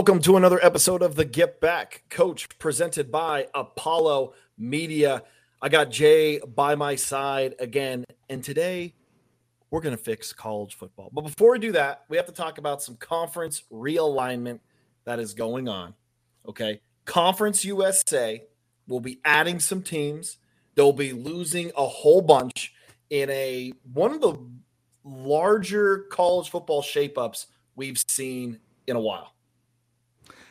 Welcome to another episode of the Get Back Coach presented by Apollo Media. I got Jay by my side again, and today we're going to fix college football. But before we do that, we have to talk about some conference realignment that is going on. Okay. Conference USA will be adding some teams, they'll be losing a whole bunch in a one of the larger college football shapeups we've seen in a while.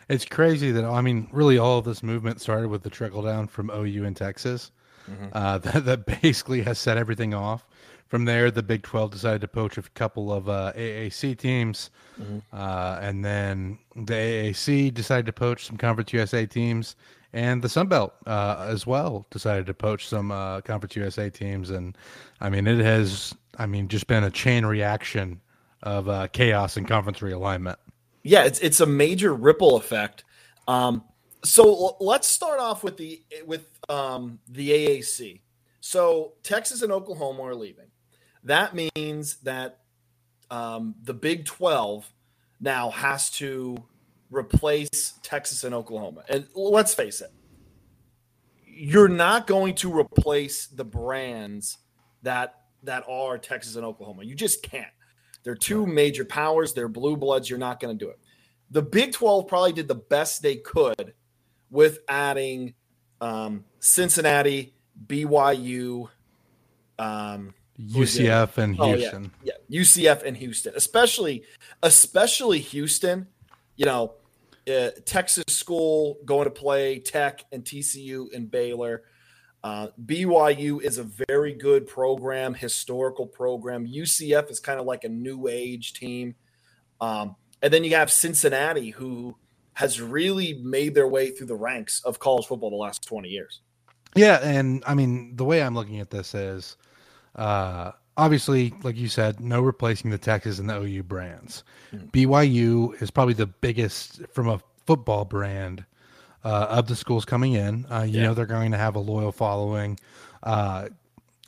It's crazy that I mean, really, all of this movement started with the trickle down from OU in Texas. Mm-hmm. Uh, that, that basically has set everything off. From there, the Big 12 decided to poach a couple of uh, AAC teams. Mm-hmm. Uh, and then the AAC decided to poach some Conference USA teams. And the Sun Belt uh, as well decided to poach some uh, Conference USA teams. And I mean, it has, I mean, just been a chain reaction of uh, chaos and conference realignment yeah, it's it's a major ripple effect. Um, so let's start off with the with um, the AAC. So Texas and Oklahoma are leaving. That means that um, the Big Twelve now has to replace Texas and Oklahoma. And let's face it, you're not going to replace the brands that that are Texas and Oklahoma. You just can't. They're two major powers. They're blue bloods. You're not going to do it. The Big 12 probably did the best they could with adding um, Cincinnati, BYU, um, UCF, and Houston. Oh, yeah, yeah, UCF and Houston, especially especially Houston. You know, uh, Texas school going to play Tech and TCU and Baylor. Uh, BYU is a very good program, historical program. UCF is kind of like a new age team. Um, and then you have Cincinnati, who has really made their way through the ranks of college football the last 20 years. Yeah. And I mean, the way I'm looking at this is uh, obviously, like you said, no replacing the Texas and the OU brands. Mm-hmm. BYU is probably the biggest from a football brand uh, of the schools coming in. Uh, you yeah. know, they're going to have a loyal following. Uh,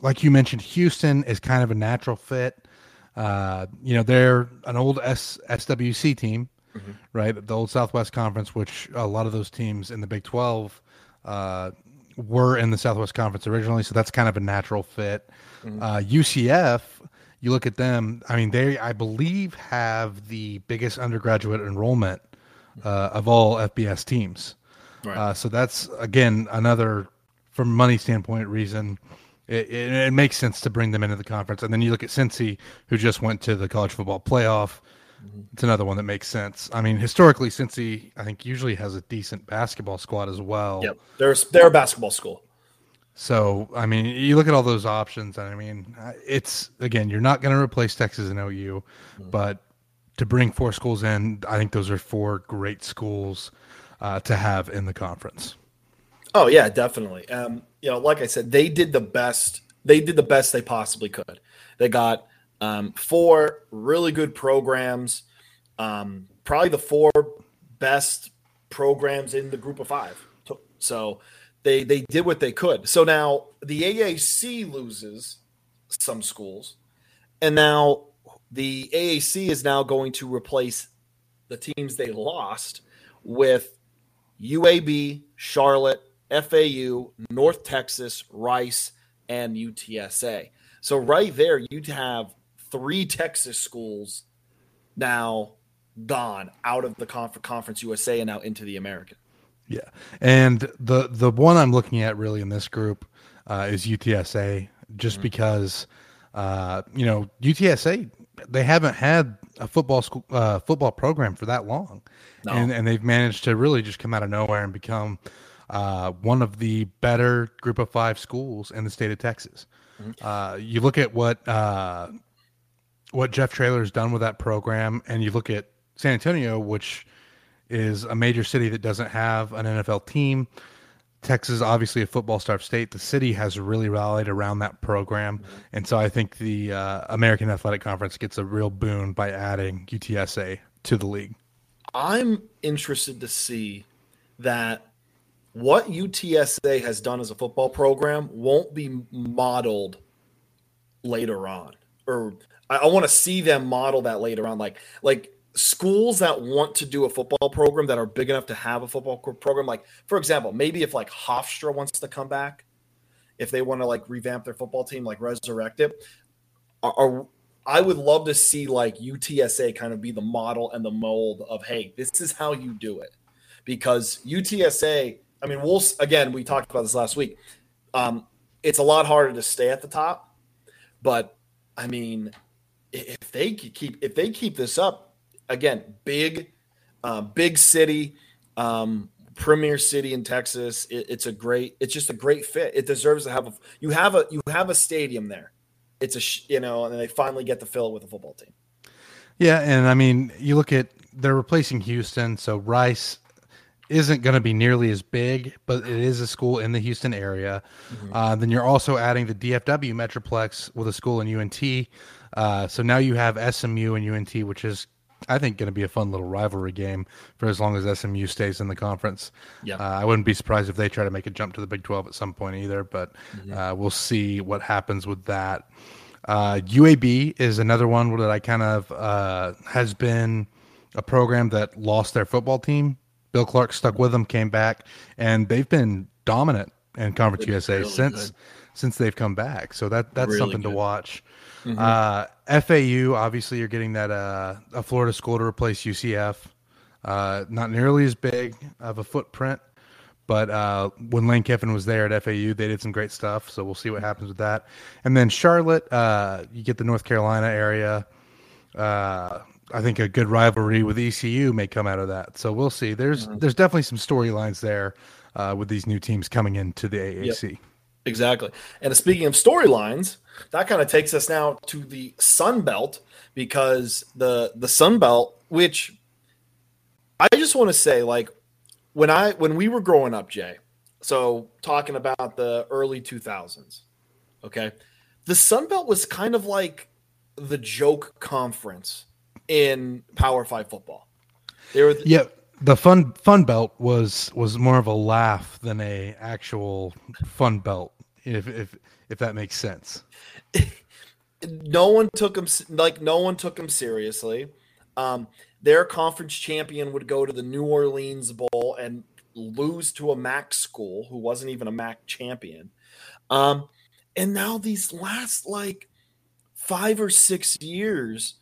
like you mentioned, Houston is kind of a natural fit. Uh, you know, they're an old S- SWC team, mm-hmm. right? The old Southwest Conference, which a lot of those teams in the Big 12 uh, were in the Southwest Conference originally. So that's kind of a natural fit. Mm-hmm. Uh, UCF, you look at them, I mean, they, I believe, have the biggest undergraduate enrollment uh, of all FBS teams. Right. Uh, so that's again another, from money standpoint, reason it, it, it, makes sense to bring them into the conference. And then you look at Cincy, who just went to the college football playoff. Mm-hmm. It's another one that makes sense. I mean, historically, Cincy, I think, usually has a decent basketball squad as well. Yep, they're they're a basketball school. So, I mean, you look at all those options, and I mean, it's again, you're not going to replace Texas and OU, mm-hmm. but to bring four schools in, I think those are four great schools uh, to have in the conference. Oh yeah, definitely. Um, you know, like I said, they did the best. They did the best they possibly could. They got um, four really good programs. Um, probably the four best programs in the group of five. So they they did what they could. So now the AAC loses some schools, and now the AAC is now going to replace the teams they lost with UAB, Charlotte, FAU, North Texas, Rice, and UTSA. So right there, you'd have three Texas schools now gone out of the conference USA and now into the American. Yeah, and the the one I'm looking at really in this group uh, is UTSA, just mm-hmm. because uh, you know UTSA they haven't had a football school uh, football program for that long, no. and and they've managed to really just come out of nowhere and become uh, one of the better group of five schools in the state of Texas. Mm-hmm. Uh, you look at what uh, what Jeff Traylor's done with that program, and you look at San Antonio, which is a major city that doesn't have an NFL team. Texas, obviously a football starved state. The city has really rallied around that program, mm-hmm. and so I think the uh, American Athletic Conference gets a real boon by adding UTSA to the league. I'm interested to see that what UTSA has done as a football program won't be modeled later on. Or I, I want to see them model that later on. Like, like schools that want to do a football program that are big enough to have a football program, like for example, maybe if like Hofstra wants to come back, if they want to like revamp their football team, like resurrect it, are, are I would love to see like UTSA kind of be the model and the mold of hey, this is how you do it, because UTSA. I mean, we'll again we talked about this last week. Um, it's a lot harder to stay at the top, but I mean, if they keep if they keep this up, again, big, uh, big city, um, premier city in Texas. It, it's a great. It's just a great fit. It deserves to have a. You have a you have a stadium there. It's a you know, and they finally get to fill it with a football team. Yeah, and I mean, you look at they're replacing Houston, so Rice isn't going to be nearly as big, but it is a school in the Houston area. Mm-hmm. Uh, then you're also adding the DFW Metroplex with a school in UNT. Uh, so now you have SMU and UNT, which is, I think, going to be a fun little rivalry game for as long as SMU stays in the conference. Yeah, uh, I wouldn't be surprised if they try to make a jump to the Big 12 at some point either, but mm-hmm. Uh, we'll see what happens with that. UAB uh, is another one that I kind of uh, has been a program that lost their football team Bill Clark stuck with them, came back, and they've been dominant in Conference USA really since good. since they've come back. So that that's really something good. to watch. Mm-hmm. Uh, FAU, obviously, you're getting that uh, a Florida school to replace UCF. Uh, not nearly as big of a footprint, but uh, when Lane Kiffin was there at FAU, they did some great stuff. So we'll see what happens with that. And then Charlotte, uh, you get the North Carolina area. Uh, I think a good rivalry with ECU may come out of that. So we'll see. There's mm-hmm. there's definitely some storylines there uh, with these new teams coming into the AAC. Yep. Exactly. And speaking of storylines, that kind of takes us now to the Sun Belt because the the Sun Belt, which I just want to say, like when I when we were growing up, Jay. So talking about the early two thousands, okay, the Sun Belt was kind of like the joke conference in Power Five football. They were yeah. The fun fun belt was was more of a laugh than a actual fun belt, if if if that makes sense. no one took them like no one took them seriously. Um, their conference champion would go to the New Orleans Bowl and lose to a MAC school who wasn't even a MAC champion. Um, and now these last like five or six years,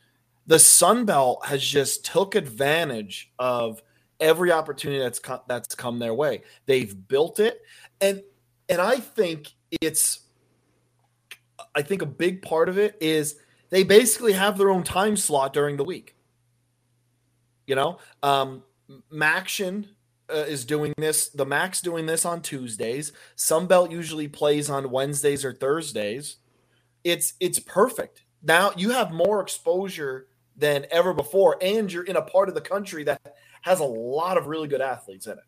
the Sun Belt has just took advantage of every opportunity that's come, that's come their way. They've built it, and and I think it's, I think a big part of it is they basically have their own time slot during the week. You know, um, MACtion uh, is doing this. The MAC's doing this on Tuesdays. Sunbelt usually plays on Wednesdays or Thursdays. It's it's perfect. Now you have more exposure than ever before, and you're in a part of the country that has a lot of really good athletes in it.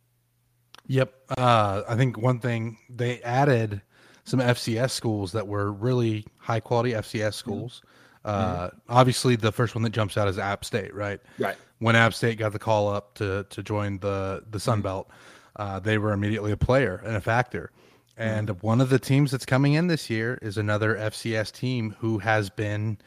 Yep, uh, I think one thing they added some FCS schools that were really high quality FCS mm-hmm. schools. Mm-hmm. Uh, obviously, the first one that jumps out is App State, right? Right. When App State got the call up to to join the the Sun mm-hmm. Belt, uh, they were immediately a player and a factor. And mm-hmm. one of the teams that's coming in this year is another FCS team who has been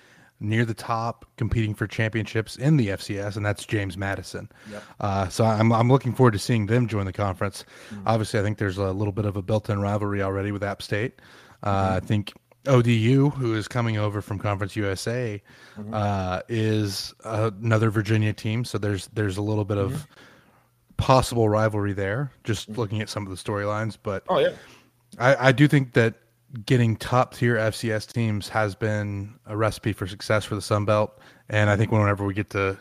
near the top, competing for championships in the FCS, and that's James Madison. Yep. Uh, so I'm I'm looking forward to seeing them join the conference. Mm-hmm. Obviously, I think there's a little bit of a built-in rivalry already with App State. Uh, mm-hmm. I think ODU, who is coming over from Conference USA, mm-hmm. uh, is another Virginia team. So there's there's a little bit of mm-hmm. possible rivalry there. Just mm-hmm. looking at some of the storylines, but oh yeah, I, I do think that getting top tier FCS teams has been a recipe for success for the Sun Belt. And I think whenever we get to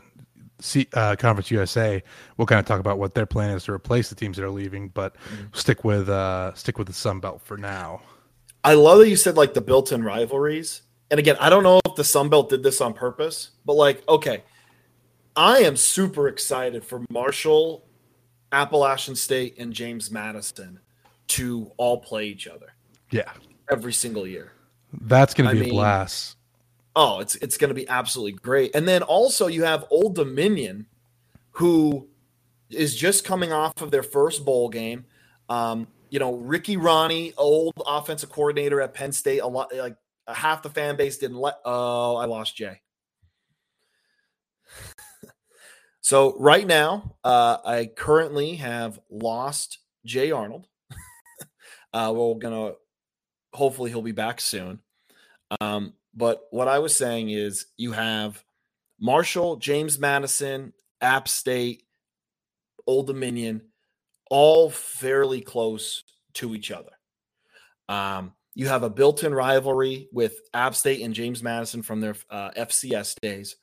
see uh, Conference USA, we'll kind of talk about what their plan is to replace the teams that are leaving. But mm-hmm. stick with uh, stick with the Sun Belt for now. I love that you said like the built-in rivalries. And again, I don't know if the Sun Belt did this on purpose, but like, okay, I am super excited for Marshall, Appalachian State, and James Madison to all play each other. Yeah every single year. That's going to be mean, a blast. Oh, it's it's going to be absolutely great. And then also you have Old Dominion, who is just coming off of their first bowl game. Um, you know, Ricky Rahne, old offensive coordinator at Penn State, a lot like half the fan base didn't let. Oh, I lost Jay. So right now, uh, I currently have lost Jay Arnold. uh, we're gonna hopefully he'll be back soon. Um, but what I was saying is you have Marshall, James Madison, App State, Old Dominion, all fairly close to each other. Um, you have a built-in rivalry with App State and James Madison from their uh, FCS days.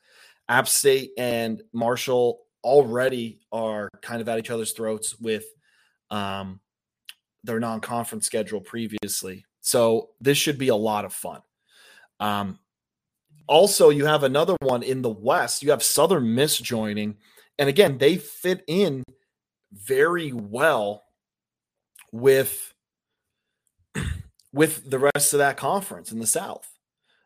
App State and Marshall already are kind of at each other's throats with um, their non-conference schedule previously. So this should be a lot of fun. Um, also, you have another one in the West. You have Southern Miss joining, and again, they fit in very well with with the rest of that conference in the South.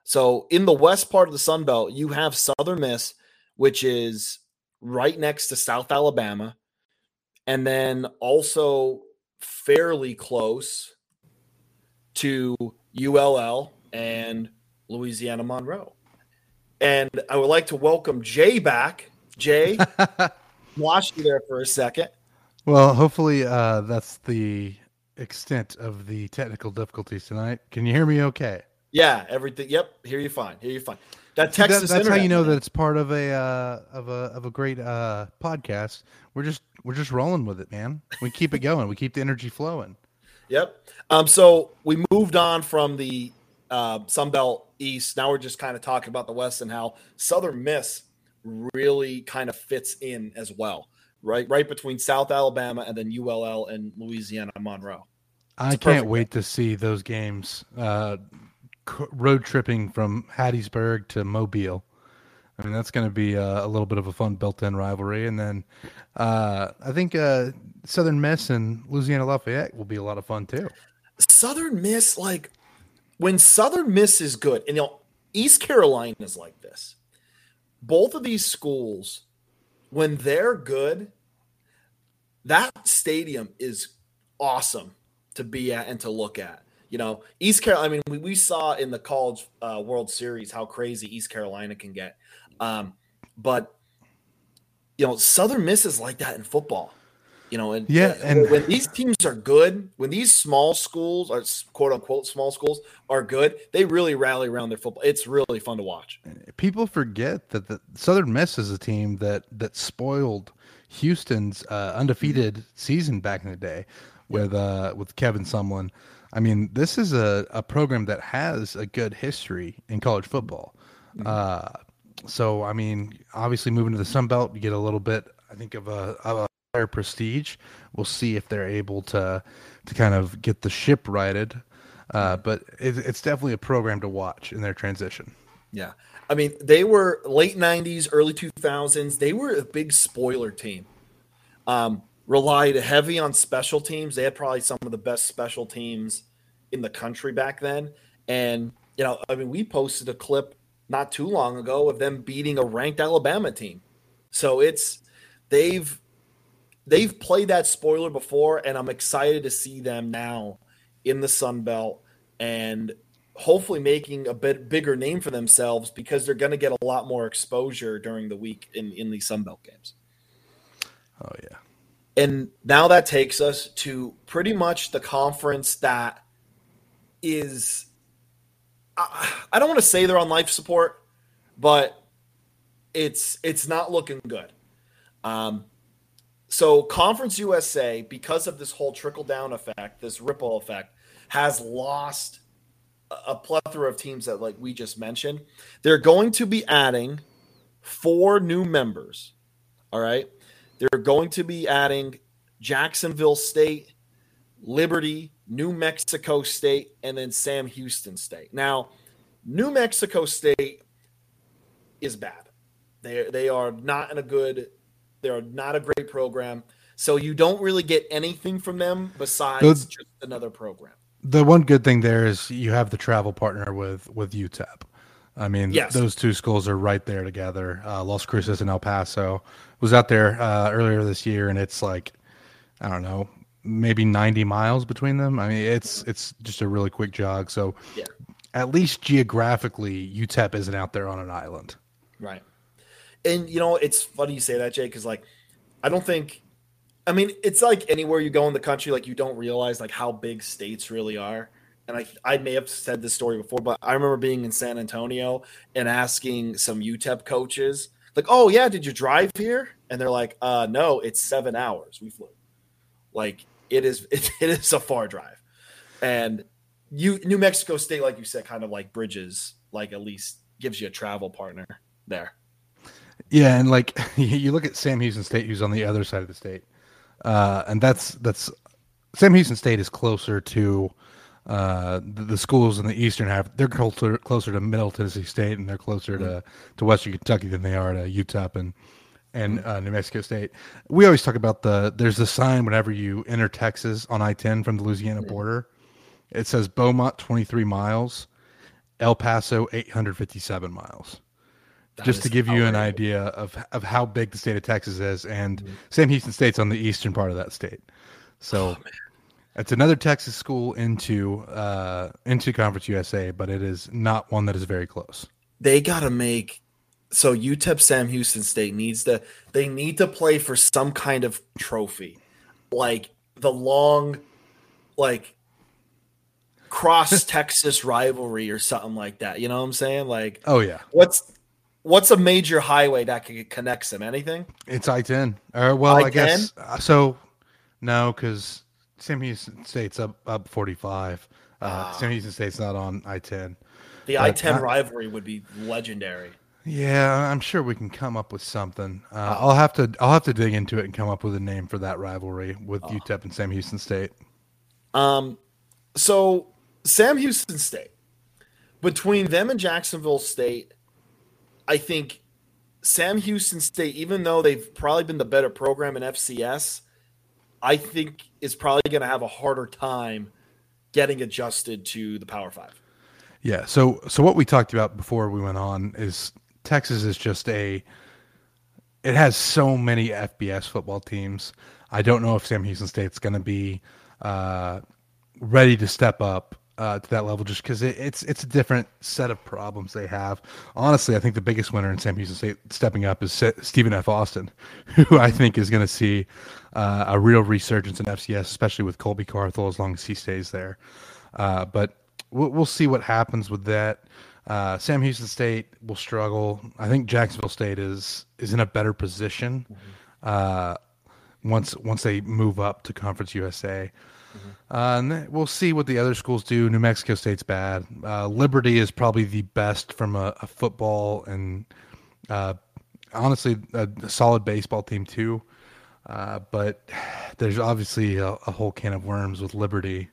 So in the west part of the Sun Belt, you have Southern Miss, which is right next to South Alabama, and then also fairly close to ULL and Louisiana Monroe. And I would like to welcome Jay back. Jay, lost you there for a second. Well, hopefully uh, that's the extent of the technical difficulties tonight. Can you hear me okay? Yeah, everything. Yep, hear you fine. Hear you fine. That Texas. That, that's how you know man. that it's part of a uh, of a of a great uh, podcast. We're just we're just rolling with it, man. We keep it going. We keep the energy flowing. Yep. Um. So we moved on from the uh, Sun Belt East. Now we're just kind of talking about the West and how Southern Miss really kind of fits in as well right right between South Alabama and then ULL and Louisiana Monroe. I can't wait game. to see those games. Uh, road tripping from Hattiesburg to Mobile. I mean, that's going to be a, a, little bit of a fun built-in rivalry, and then uh, I think uh, Southern Miss and Louisiana Lafayette will be a lot of fun too. Southern Miss, like when Southern Miss is good, and you know East Carolina is like this. Both of these schools, when they're good, that stadium is awesome to be at and to look at. You know, East Carolina. I mean, we, we saw in the College uh, World Series how crazy East Carolina can get. Um, but you know, Southern Miss is like that in football. You know, and yeah, and when these teams are good, when these small schools are quote unquote small schools are good, they really rally around their football. It's really fun to watch. People forget that the Southern Miss is a team that that spoiled Houston's uh, undefeated mm-hmm. season back in the day with uh, with Kevin Sumlin. I mean, this is a, a program that has a good history in college football. Mm-hmm. Uh, so, I mean, obviously moving to the Sun Belt, you get a little bit, I think, of a, of a higher prestige. We'll see if they're able to to kind of get the ship righted. Uh, but it, it's definitely a program to watch in their transition. Yeah. I mean, they were late 90s, early 2000s. They were a big spoiler team. Um, relied heavy on special teams. They had probably some of the best special teams in the country back then. And, you know, I mean, we posted a clip not too long ago of them beating a ranked Alabama team. So it's they've they've played that spoiler before, and I'm excited to see them now in the Sun Belt and hopefully making a bit bigger name for themselves because they're going to get a lot more exposure during the week in in these Sun Belt games. Oh yeah. And now that takes us to pretty much the conference that is I don't want to say they're on life support, but it's it's not looking good. Um, so Conference USA, because of this whole trickle down effect, this ripple effect, has lost a plethora of teams that like we just mentioned. They're going to be adding four new members. All right. They're going to be adding Jacksonville State, Liberty, New Mexico State, and then Sam Houston State. Now, New Mexico State is bad. They they are not in a good. They are not a great program. So you don't really get anything from them besides the, just another program. The one good thing there is you have the travel partner with with UTEP. I mean, yes. those two schools are right there together. Uh, Las Cruces and El Paso was out there uh, earlier this year, and it's like I don't know, maybe 90 miles between them. I mean, it's it's just a really quick jog. So, yeah. at least geographically, UTEP isn't out there on an island. Right. and you know, it's funny you say that, Jay, because like, I don't think. I mean, it's like anywhere you go in the country, like you don't realize like how big states really are. And I, I may have said this story before, but I remember being in San Antonio and asking some UTEP coaches, like, "Oh yeah, did you drive here?" And they're like, "Uh, no, it's seven hours. We flew." Like it is, it, it is a far drive, and you New Mexico State, like you said, kind of like bridges, like at least gives you a travel partner there. Yeah, and like you look at Sam Houston State, who's on the other side of the state, uh, and that's that's Sam Houston State is closer to uh, the, the, schools in the eastern half. They're closer closer to Middle Tennessee State, and they're closer mm-hmm. to to Western Kentucky than they are to UTEP and and uh, New Mexico State. We always talk about the there's a sign whenever you enter Texas on I ten from the Louisiana mm-hmm. border. It says Beaumont twenty three miles, El Paso eight hundred fifty seven miles. That just to give you an idea of of how big the state of Texas is, and mm-hmm. Sam Houston State's on the eastern part of that state. So oh, it's another Texas school into uh, into Conference USA, but it is not one that is very close. They got to make so UTEP Sam Houston State needs to they need to play for some kind of trophy, like the long, like cross Texas rivalry or something like that. You know what I'm saying? Like, oh yeah, what's what's a major highway that connects them? Anything? It's I-10. Uh, well, I-10? I guess uh, so. No, because Sam Houston State's up up 45. Uh, uh, Sam Houston State's not on I-10. The I-10 rivalry would be legendary. Yeah, I'm sure we can come up with something. Uh, I'll have to I'll have to dig into it and come up with a name for that rivalry with uh, UTEP and Sam Houston State. Um, so Sam Houston State between them and Jacksonville State I think Sam Houston State, even though they've probably been the better program in FCS, I think is probably going to have a harder time getting adjusted to the Power Five. Yeah. So, so what we talked about before we went on is Texas is just a. It has so many FBS football teams. I don't know if Sam Houston State's going to be uh, ready to step up uh, to that level just because it, it's it's a different set of problems they have. Honestly, I think the biggest winner in Sam Houston State stepping up is Stephen F. Austin, who I think is going to see uh, a real resurgence in FCS, especially with Colby Carthel as long as he stays there. Uh, but we'll, we'll see what happens with that. Uh, Sam Houston State will struggle. I think Jacksonville State is is in a better position mm-hmm. once once they move up to Conference USA. Mm-hmm. Uh, and we'll see what the other schools do. New Mexico State's bad. Uh, Liberty is probably the best from a, a football and uh, honestly a, a, solid baseball team too. Uh, but there's obviously a, a, whole can of worms with Liberty,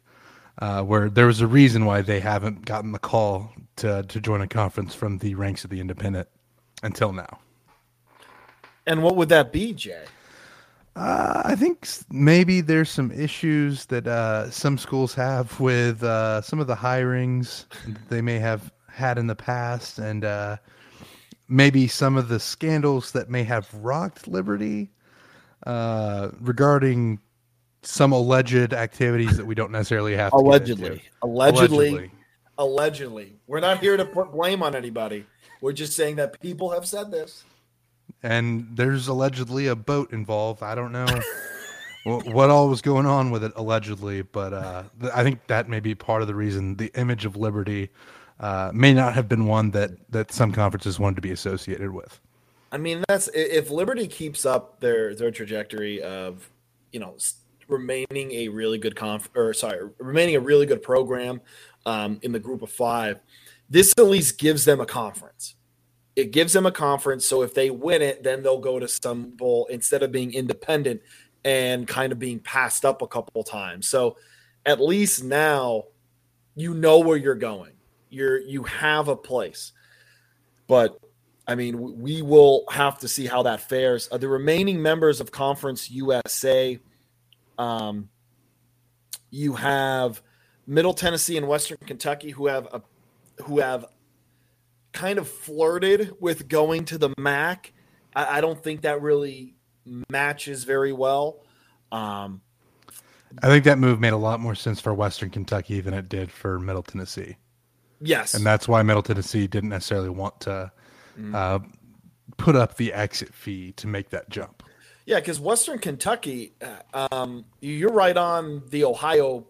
uh, where there was a reason why they haven't gotten the call to to join a conference from the ranks of the independent until now. And what would that be, Jay? Uh, I think maybe there's some issues that uh, some schools have with uh, some of the hirings they may have had in the past, and uh, maybe some of the scandals that may have rocked Liberty uh, regarding some alleged activities that we don't necessarily have. allegedly. allegedly, allegedly, allegedly. We're not here to put blame on anybody. We're just saying that people have said this and there's allegedly a boat involved. I don't know what all was going on with it allegedly, but uh, I think that may be part of the reason the image of Liberty uh, may not have been one that that some conferences wanted to be associated with. I mean, that's if Liberty keeps up their their trajectory of you know remaining a really good conf or sorry remaining a really good program um, in the group of five. This at least gives them a conference it gives them a conference. So if they win it, then they'll go to some bowl instead of being independent and kind of being passed up a couple times. So at least now you know where you're going. You're you have a place. But I mean, we will have to see how that fares. Uh, the remaining members of Conference USA, um, you have Middle Tennessee and Western Kentucky, who have a who have kind of flirted with going to the MAC. I, I don't think that really matches very well. Um, I think that move made a lot more sense for Western Kentucky than it did for Middle Tennessee. Yes, and that's why Middle Tennessee didn't necessarily want to mm. uh, put up the exit fee to make that jump. Yeah, because Western Kentucky, uh, um, you're right on the Ohio,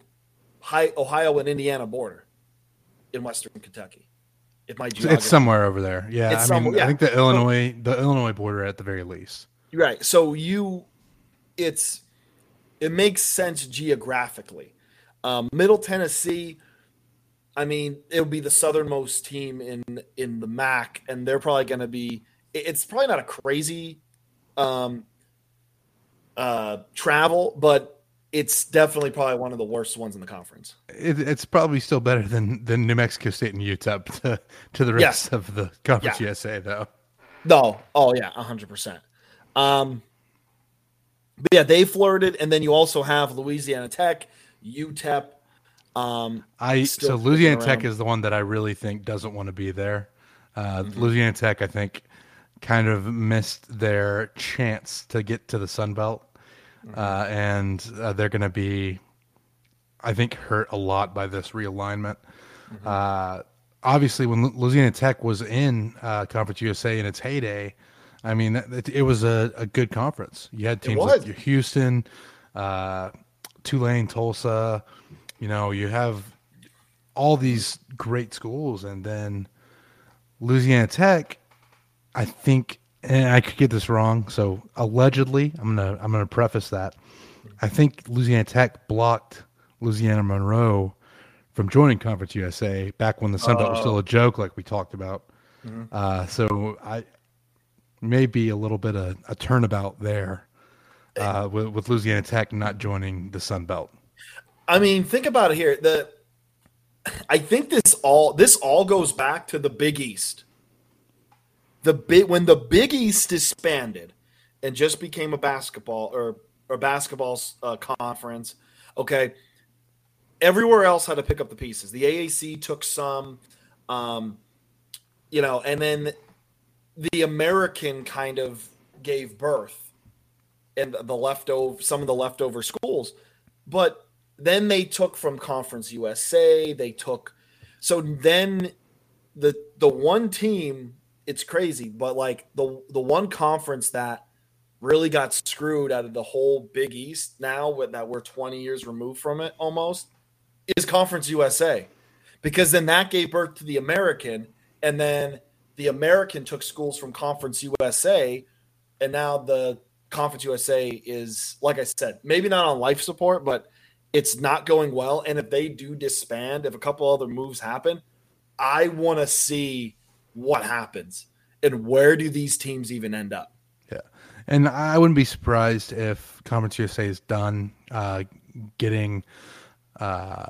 Ohio and Indiana border in Western Kentucky. My geography. it's somewhere over there. Yeah, it's I mean, yeah. I think the Illinois, the Illinois border at the very least. Right. So you, it's, it makes sense geographically. Um, Middle Tennessee, I mean, it would be the southernmost team in in the MAC, and they're probably going to be. It's probably not a crazy um, uh, travel, but it's definitely probably one of the worst ones in the conference. It, it's probably still better than than New Mexico State and UTEP to, to the rest yes. of the Conference yeah. USA, though. No, oh yeah, hundred percent. Um, but yeah, they flirted, and then you also have Louisiana Tech, UTEP. Um, I so Louisiana Tech is the one that I really think doesn't want to be there. Uh, mm-hmm. Louisiana Tech, I think, kind of missed their chance to get to the Sun Belt, mm-hmm. uh, and uh, they're going to be, I think, hurt a lot by this realignment. Mm-hmm. Uh, obviously, when Louisiana Tech was in uh, Conference USA in its heyday, I mean, it, it was a, a, good conference. You had teams like Houston, uh, Tulane, Tulsa. You know, you have all these great schools, and then Louisiana Tech I think, and I could get this wrong. So allegedly, I'm gonna I'm gonna preface that. I think Louisiana Tech blocked Louisiana Monroe from joining Conference USA back when the Sun Belt was still a joke, like we talked about. Mm-hmm. Uh, so I may be a little bit of a turnabout there uh, with, with Louisiana Tech not joining the Sun Belt. I mean, think about it here. The I think this all this all goes back to the Big East the big when the Big East disbanded and just became a basketball or a basketball uh, conference, okay, everywhere else had to pick up the pieces. The AAC took some, um, you know, and then the American kind of gave birth and the leftover some of the leftover schools, but then they took from Conference USA. They took so then the the one team it's crazy, but like the the one conference that really got screwed out of the whole Big East now with that we're 20 years removed from it almost is Conference USA. Because then that gave birth to the American and then the American took schools from Conference USA and now the Conference USA is like I said, maybe not on life support, but it's not going well and if they do disband, if a couple other moves happen, I want to see what happens and where do these teams even end up? Yeah. And I wouldn't be surprised if Conference USA is done uh, getting uh,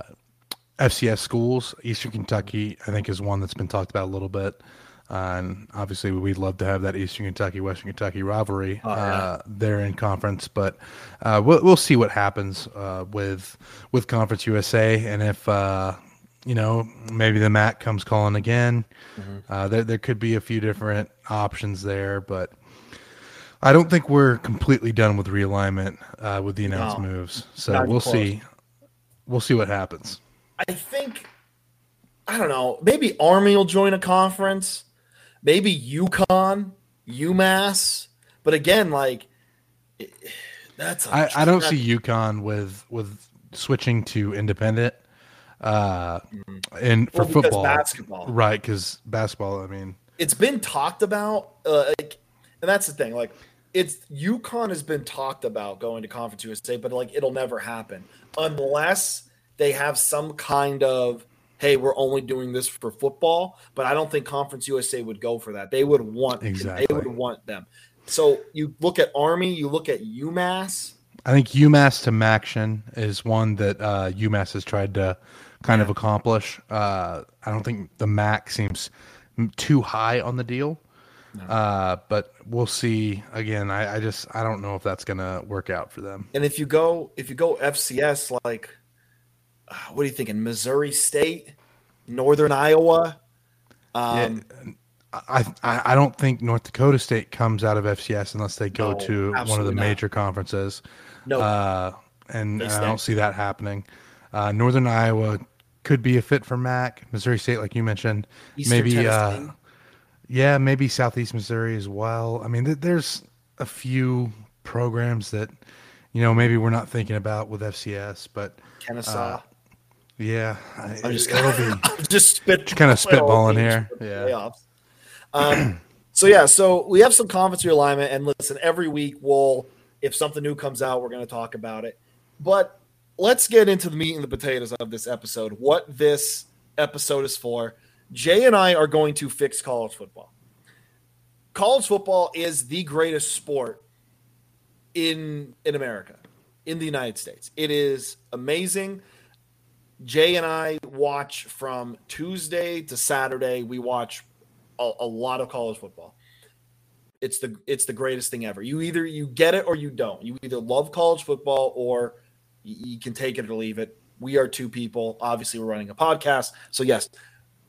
FCS schools. Eastern Kentucky, I think, is one that's been talked about a little bit. Uh, and obviously, we'd love to have that Eastern Kentucky Western Kentucky rivalry oh, yeah. uh, there in conference, but uh, we'll we'll see what happens uh, with with Conference USA, and if uh, you know, maybe the MAC comes calling again. Mm-hmm. Uh, there, there could be a few different options there, but I don't think we're completely done with realignment uh, with the announced no, moves. So we'll close. see. We'll see what happens. I think I don't know. Maybe Army will join a conference. Maybe UConn, UMass. But again, like that's. I I don't see UConn with with switching to independent uh, and for well, football, basketball, right? Because basketball, I mean, it's been talked about, uh, like, and that's the thing. Like, it's UConn has been talked about going to Conference USA, but like, it'll never happen unless they have some kind of hey, we're only doing this for football. But I don't think Conference USA would go for that. They would want exactly. They would want them. So you look at Army, you look at UMass. I think UMass to MACtion is one that uh, UMass has tried to kind of accomplish. Uh, I don't think the MAC seems too high on the deal. No. Uh, but we'll see. Again, I, I, just I don't know if that's gonna work out for them. And if you go if you go FCS, like uh, what are you thinking? Missouri State, Northern Iowa. Um, yeah, I, I I don't think North Dakota State comes out of FCS unless they go no, to one of the major not. conferences. No, uh, and, and I don't see that happening. Uh, Northern Iowa could be a fit for Mac. Missouri State, like you mentioned, Eastern maybe uh, yeah, maybe Southeast Missouri as well. I mean, th- there's a few programs that you know maybe we're not thinking about with FCS, but Kennesaw. Uh, yeah, I'm just it'll just spit kind of spitballing here. Yeah. Um, so yeah, so we have some conference realignment, and listen, every week we'll if something new comes out, we're going to talk about it. But let's get into the meat and the potatoes of this episode. What this episode is for. Jay and I are going to fix college football. College football is the greatest sport in in America, in the United States. It is amazing. Jay and I watch from Tuesday to Saturday. We watch a, a, lot of college football. It's the it's the greatest thing ever. You either you get it or you don't. You either love college football or you, you can take it or leave it. We are two people. Obviously, we're running a podcast, so yes,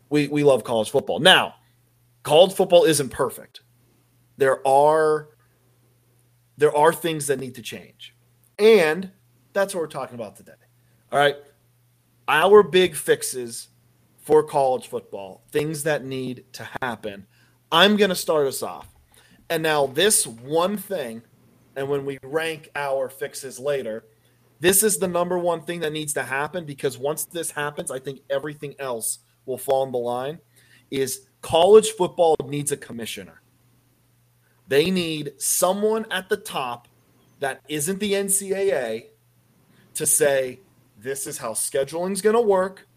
we we love college football. Now, college football isn't perfect. There are there are things that need to change, and that's what we're talking about today. All right our big fixes for college football, things that need to happen. I'm going to start us off. And now, this one thing, and when we rank our fixes later, this is the number one thing that needs to happen because once this happens, I think everything else will fall in the line. Is college football needs a commissioner. They need someone at the top that isn't the NCAA to say, this is how scheduling's going to work.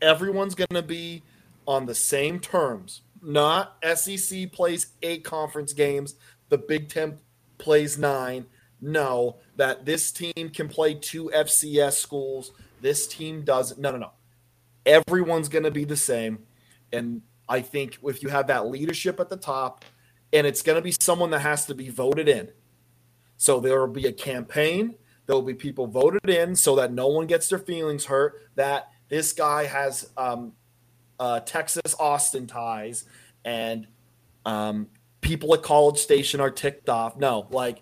Everyone's going to be on the same terms. Not SEC plays eight conference games, the Big Ten plays nine. No, that this team can play two FCS schools. This team doesn't. No, no, no. Everyone's going to be the same. And I think if you have that leadership at the top, and it's going to be someone that has to be voted in. So there will be a campaign there will be people voted in so that no one gets their feelings hurt. That this guy has um, uh, Texas Austin ties, and um, people at College Station are ticked off. No, like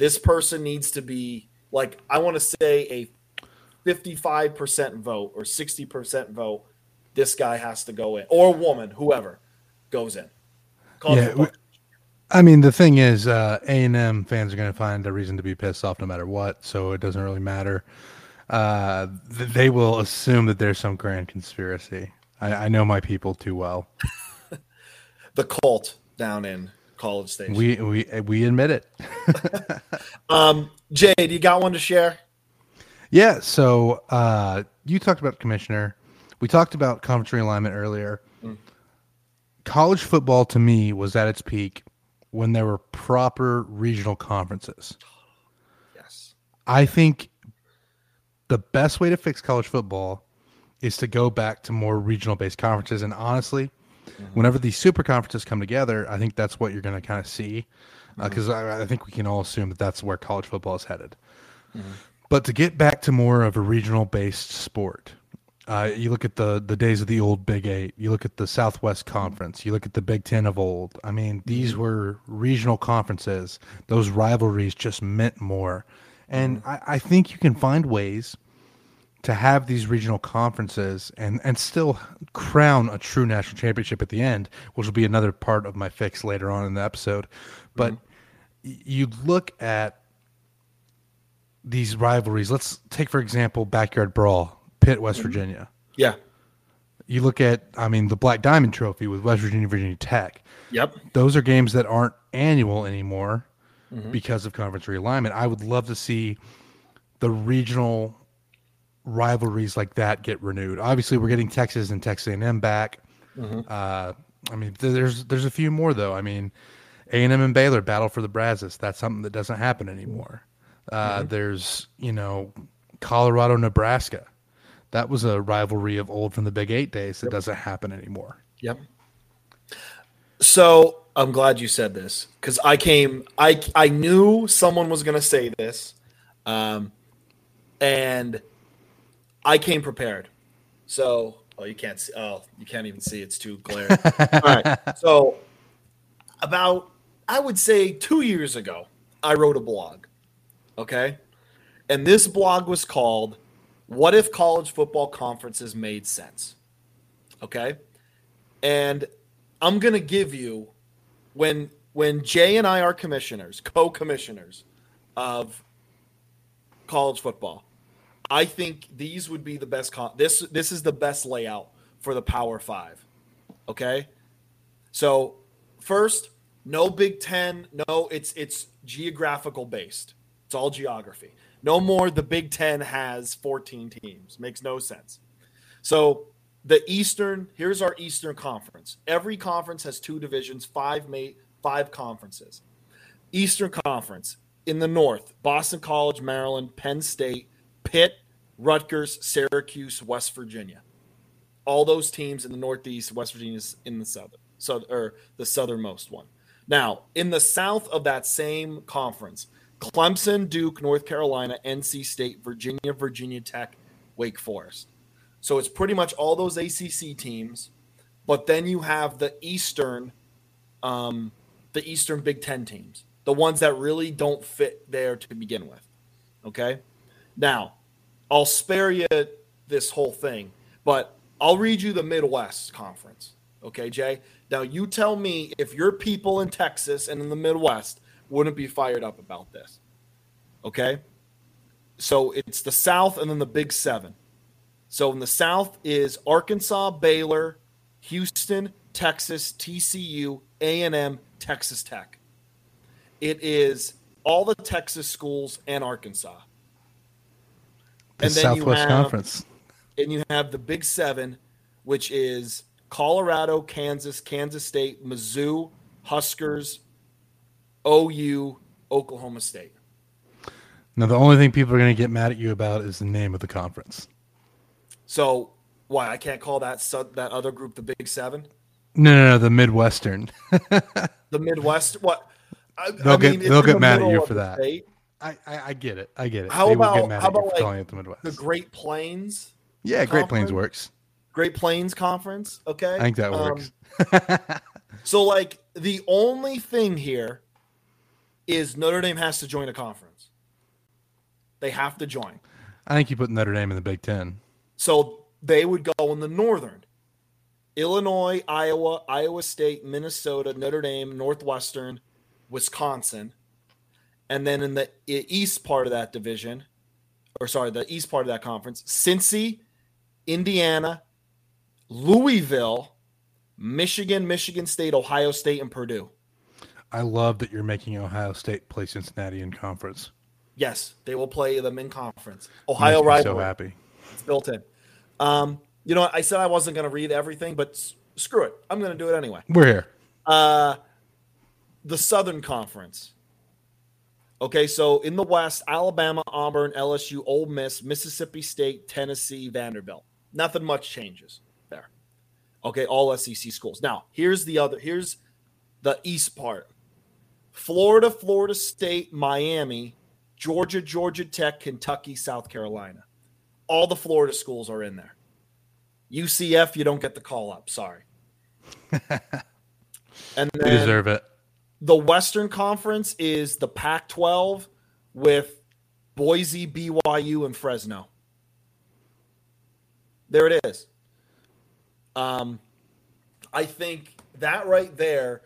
this person needs to be like I want to say a fifty-five percent vote or sixty percent vote. This guy has to go in, or woman, whoever goes in. College yeah, I mean, the thing is, uh, A and M fans are going to find a reason to be pissed off no matter what, so it doesn't really matter. Uh, they will assume that there's some grand conspiracy. I, I know my people too well. the cult down in College Station. We we we admit it. um, Jay, do you got one to share? Yeah. So uh, you talked about commissioner. We talked about conference realignment earlier. Mm. College football to me was at its peak when there were proper regional conferences. Yes. I think the best way to fix college football is to go back to more regional based conferences. And honestly, mm-hmm. whenever these super conferences come together, I think that's what you're going to kind of see. Because uh, mm-hmm. I, I, think we can all assume that that's where college football is headed. Mm-hmm. But to get back to more of a regional based sport, uh, you look at the the days of the old Big Eight. You look at the Southwest Conference. You look at the Big Ten of old. I mean, these mm-hmm. were regional conferences. Those rivalries just meant more, and mm-hmm. I, I think you can find ways to have these regional conferences and and still crown a true national championship at the end, which will be another part of my fix later on in the episode. But mm-hmm. you look at these rivalries. Let's take for example backyard brawl Pitt, West mm-hmm. Virginia. Yeah. You look at, I mean, the Black Diamond Trophy with West Virginia, Virginia Tech. Yep. Those are games that aren't annual anymore mm-hmm. because of conference realignment. I would love to see the regional rivalries like that get renewed. Obviously, we're getting Texas and Texas A&M back. Mm-hmm. Uh, I mean, there's there's a few more though. I mean, A&M and Baylor battle for the Brazos. That's something that doesn't happen anymore. Uh, mm-hmm. There's you know Colorado, Nebraska that was a rivalry of old from the Big Eight days that yep. doesn't happen anymore. Yep. So I'm glad you said this because I came, I I knew someone was going to say this, um, and I came prepared. So oh, you can't see. Oh, you can't even see. It's too glaring. All right. So about I would say two years ago, I wrote a blog. Okay, and this blog was called what if college football conferences made sense? Okay. And I'm going to give you when when Jay and I are commissioners, co-commissioners of college football. I think these would be the best con- this this is the best layout for the Power 5. Okay? So, first, no Big 10, no it's it's geographical based. It's all geography. No more the Big 10 has 14 teams. Makes no sense. So, the Eastern, here's our Eastern Conference. Every conference has two divisions, five mate, five conferences. Eastern Conference in the North: Boston College, Maryland, Penn State, Pitt, Rutgers, Syracuse, West Virginia. All those teams in the Northeast, West Virginia's in the southern, so or the southernmost one. Now, in the south of that same conference, Clemson, Duke, North Carolina, NC State, Virginia, Virginia Tech, Wake Forest. So it's pretty much all those ACC teams, but then you have the Eastern, um, the Eastern Big Ten teams, the ones that really don't fit there to begin with. Okay, now I'll spare you this whole thing, but I'll read you the Midwest Conference. Okay, Jay. Now you tell me if your people in Texas and in the Midwest wouldn't be fired up about this. Okay, so it's the South and then the Big Seven. So in the South is Arkansas, Baylor, Houston, Texas, TCU, A&M, Texas Tech. It is all the Texas schools and Arkansas. The and then Southwest you have, Conference. And you have the Big Seven, which is Colorado, Kansas, Kansas State, Mizzou, Huskers, OU, Oklahoma State. Now, the only thing people are going to get mad at you about is the name of the conference. So why I can't call that that other group the Big Seven? No, no, no the Midwestern. the Midwest. What? I, they'll I mean, get they'll get mad at you for that. I, I, I get it. I get it. How they about how about like the, Midwest. the Great Plains? Yeah, Great Plains works. Great Plains Conference. Okay, I think that works. Um, so, like, the only thing here is Notre Dame has to join a conference. They have to join. I think you put Notre Dame in the Big Ten. So they would go in the northern Illinois, Iowa, Iowa State, Minnesota, Notre Dame, Northwestern, Wisconsin. And then in the east part of that division, or sorry, the east part of that conference, Cincy, Indiana, Louisville, Michigan, Michigan State, Ohio State, and Purdue. I love that you're making Ohio State play Cincinnati in conference. Yes, they will play them in conference. Ohio rival. So happy. It's built in. Um, you know, I said I wasn't going to read everything, but s- screw it. I'm going to do it anyway. We're here. Uh, the Southern Conference. Okay, so in the West, Alabama, Auburn, LSU, Ole Miss, Mississippi State, Tennessee, Vanderbilt. Nothing much changes there. Okay, all SEC schools. Now, here's the other, here's the East part Florida, Florida State, Miami, Georgia, Georgia Tech, Kentucky, South Carolina. All the Florida schools are in there. UCF, you don't get the call up. Sorry. and then deserve it. The Western Conference is the Pac 12 with Boise, BYU, and Fresno. There it is. Um, I think that right there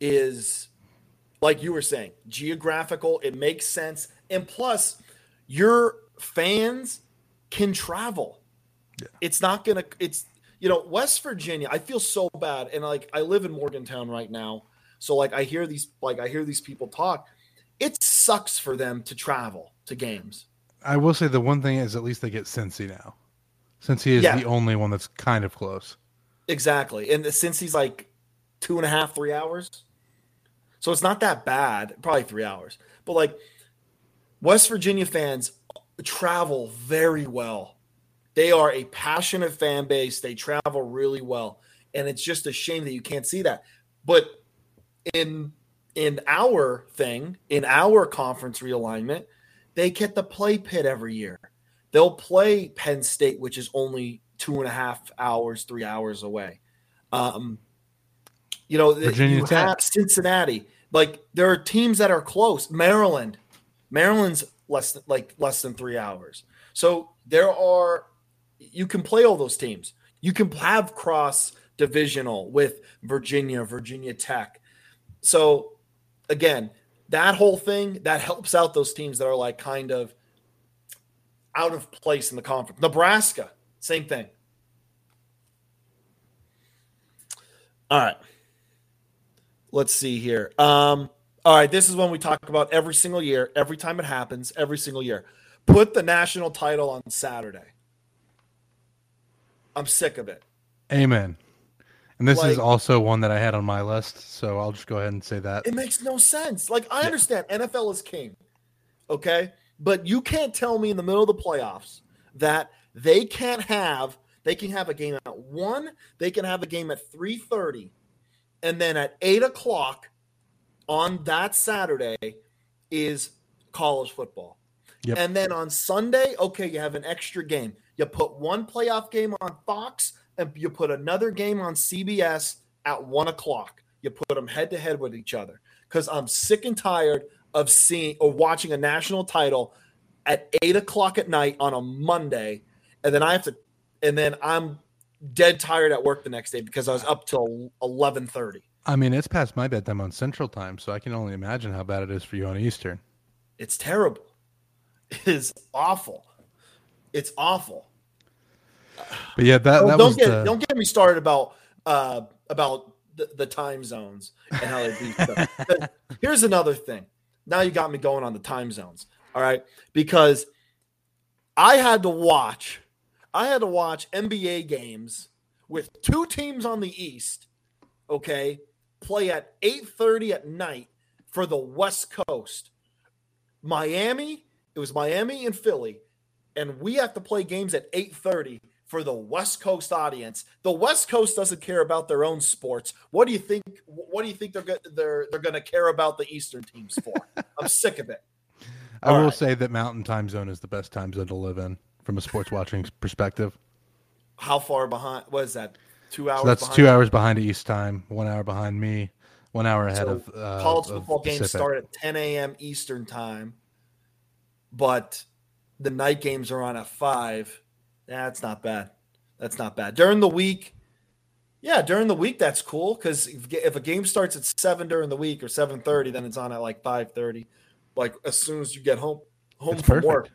is, like you were saying, geographical. It makes sense. And plus, your fans can travel. Yeah. It's not gonna. It's you know West Virginia. I feel so bad, and like I live in Morgantown right now, so like I hear these like I hear these people talk. It sucks for them to travel to games. I will say the one thing is at least they get Cincy now, Cincy is yeah. the only one that's kind of close. Exactly, and Cincy's like two and a half, three hours, so it's not that bad. Probably three hours, but like West Virginia fans travel very well they are a passionate fan base. They travel really well. And it's just a shame that you can't see that. But in in our thing, in our conference realignment, they get the play Pitt every year. They'll play Penn State, which is only two and a half hours, three hours away. Um, you know, Virginia you Tech. Cincinnati. Like there are teams that are close. Maryland, Maryland's less than like less than three hours. So there are you can play all those teams. You can have cross divisional with Virginia, Virginia Tech. So again, that whole thing that helps out those teams that are like kind of out of place in the conference. Nebraska, same thing. All right. Let's see here. Um, all right, this is when we talk about every single year, every time it happens, every single year. Put the national title on Saturday. I'm sick of it. Amen. And this like, is also one that I had on my list, so I'll just go ahead and say that. It makes no sense. Like I yeah. understand NFL is king. Okay? But you can't tell me in the middle of the playoffs that they can't have they can have a game at one, they can have a game at 3:30, and then at eight o'clock on that Saturday is college football. Yep. And then on Sunday, okay, you have an extra game. You put one playoff game on Fox and you put another game on CBS at one o'clock. You put them head to head with each other because I'm sick and tired of seeing or watching a national title at eight o'clock at night on a Monday, and then I have to, and then I'm dead tired at work the next day because I was up till eleven thirty. I mean, it's past my bedtime on Central Time, so I can only imagine how bad it is for you on Eastern. It's terrible. It is awful. It's awful. But yeah, that, that don't get the... don't get me started about uh about the, the time zones and how they do stuff. Here's another thing. Now you got me going on the time zones. All right, because I had to watch, I had to watch NBA games with two teams on the East. Okay, play at 8:30 at night for the West Coast. Miami, it was Miami and Philly, and we have to play games at 8:30 for the West Coast audience. The West Coast doesn't care about their own sports. What do you think? What do you think they're go- they're they're going to care about the Eastern teams for? I'm sick of it. I All will right. say that Mountain Time Zone is the best time zone to live in from a sports watching perspective. How far behind? What is that? Two hours. So that's two hours behind East time. One hour behind me. One hour ahead so of uh, college football games start at 10 a.m. Eastern time, but the night games are on at five that's not bad. That's not bad. During the week, yeah, during the week that's cool because if, if, a game starts at seven during the week or seven thirty, then it's on at like five thirty, like as soon as you get home home it's from perfect. work.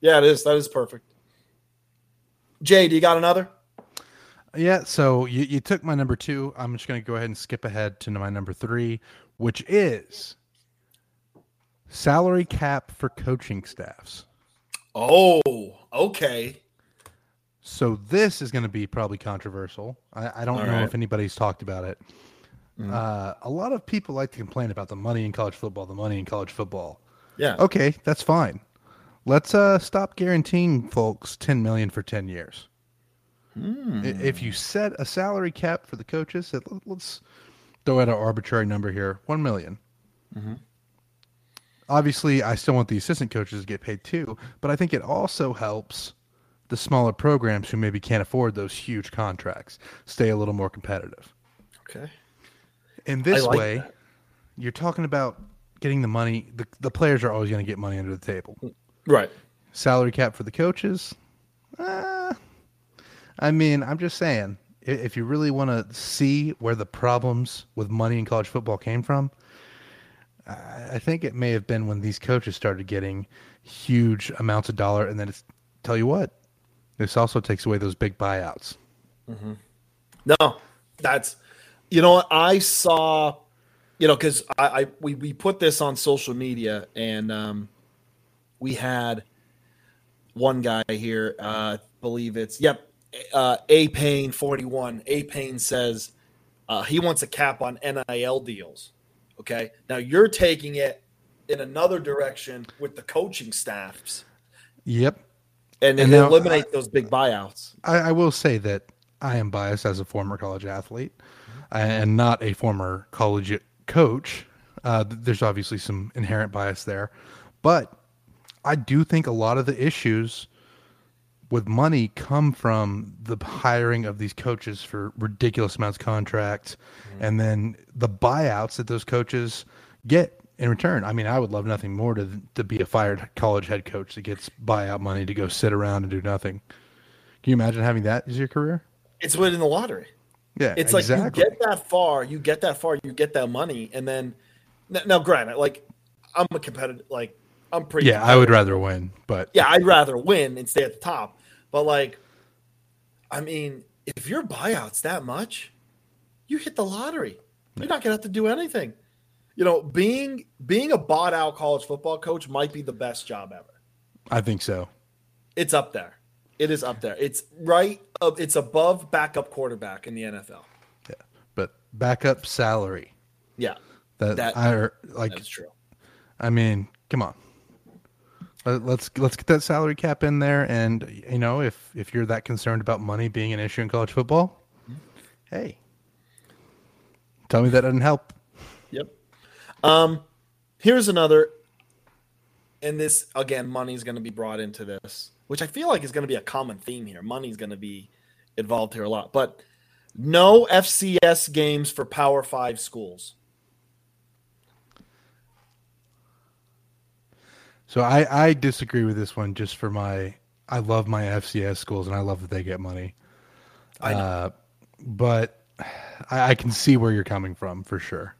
Yeah, it is. That is perfect. Jay, do you got another? Yeah, so you, you took my number two. I'm just going to go ahead and skip ahead to my number three, which is salary cap for coaching staffs. Oh, okay. So this is going to be probably controversial. I, I don't All know right. if anybody's talked about it. Mm. Uh, a lot of people like to complain about the money in college football, the money in college football. Yeah. Okay, that's fine. Let's uh, stop guaranteeing folks ten million for ten years. Mm. If you set a salary cap for the coaches, let's throw out an arbitrary number here: one million. Mm-hmm. Obviously, I still want the assistant coaches to get paid too, but I think it also helps the smaller programs who maybe can't afford those huge contracts stay a little more competitive. Okay. In this like way, that. you're talking about getting the money. The, the players are always going to get money under the table. Right. Salary cap for the coaches. Uh, I mean, I'm just saying, if you really want to see where the problems with money in college football came from, I think it may have been when these coaches started getting huge amounts of dollar, and then it's tell you what, this also takes away those big buyouts. Mm-hmm. No, that's you know I saw, you know, because I, I we we put this on social media and um, we had one guy here, uh, believe it's yep, uh, A Payne forty one. A Payne says uh, he wants a cap on NIL deals. Okay, now you're taking it in another direction with the coaching staffs. Yep and, and now, eliminate I, those big buyouts. I, I, will say that I am biased as a former college athlete and not a former college coach. Uh, there's obviously some inherent bias there, but I do think a lot of the issues with money come from the hiring of these coaches for ridiculous amounts of contracts mm-hmm. and then the buyouts that those coaches get in return. I mean, I would love nothing more to to be a fired college head coach that gets buyout money to go sit around and do nothing. Can you imagine having that as your career? It's winning the lottery. Yeah, It's exactly. like you get that far, you get that far, you get that money, and then now, granted, like I'm a competitive, like I'm pretty. yeah, I would rather win, but Yeah, I'd rather win and stay at the top. But like, I mean, if your buyout's that much, you hit the lottery. You're not gonna have to do anything. You know, being being a bought out college football coach might be the best job ever. I think so. It's up there. It is up there. It's right. Up, it's above backup quarterback in the NFL. Yeah, but backup salary Yeah, that, That- I like. that's true. I mean, come on. Let- Let's let's get that salary cap in there, and you know, if if you're that concerned about money being an issue in college football, mm-hmm. hey, tell me that doesn't help. Um, here's another, and this again, money's going to be brought into this, which I feel like is going to be a common theme here. Money's going to be involved here a lot, but no FCS games for Power Five schools. So I I disagree with this one just for my I love my FCS schools and I love that they get money. I know. Uh, but I, I can see where you're coming from for sure.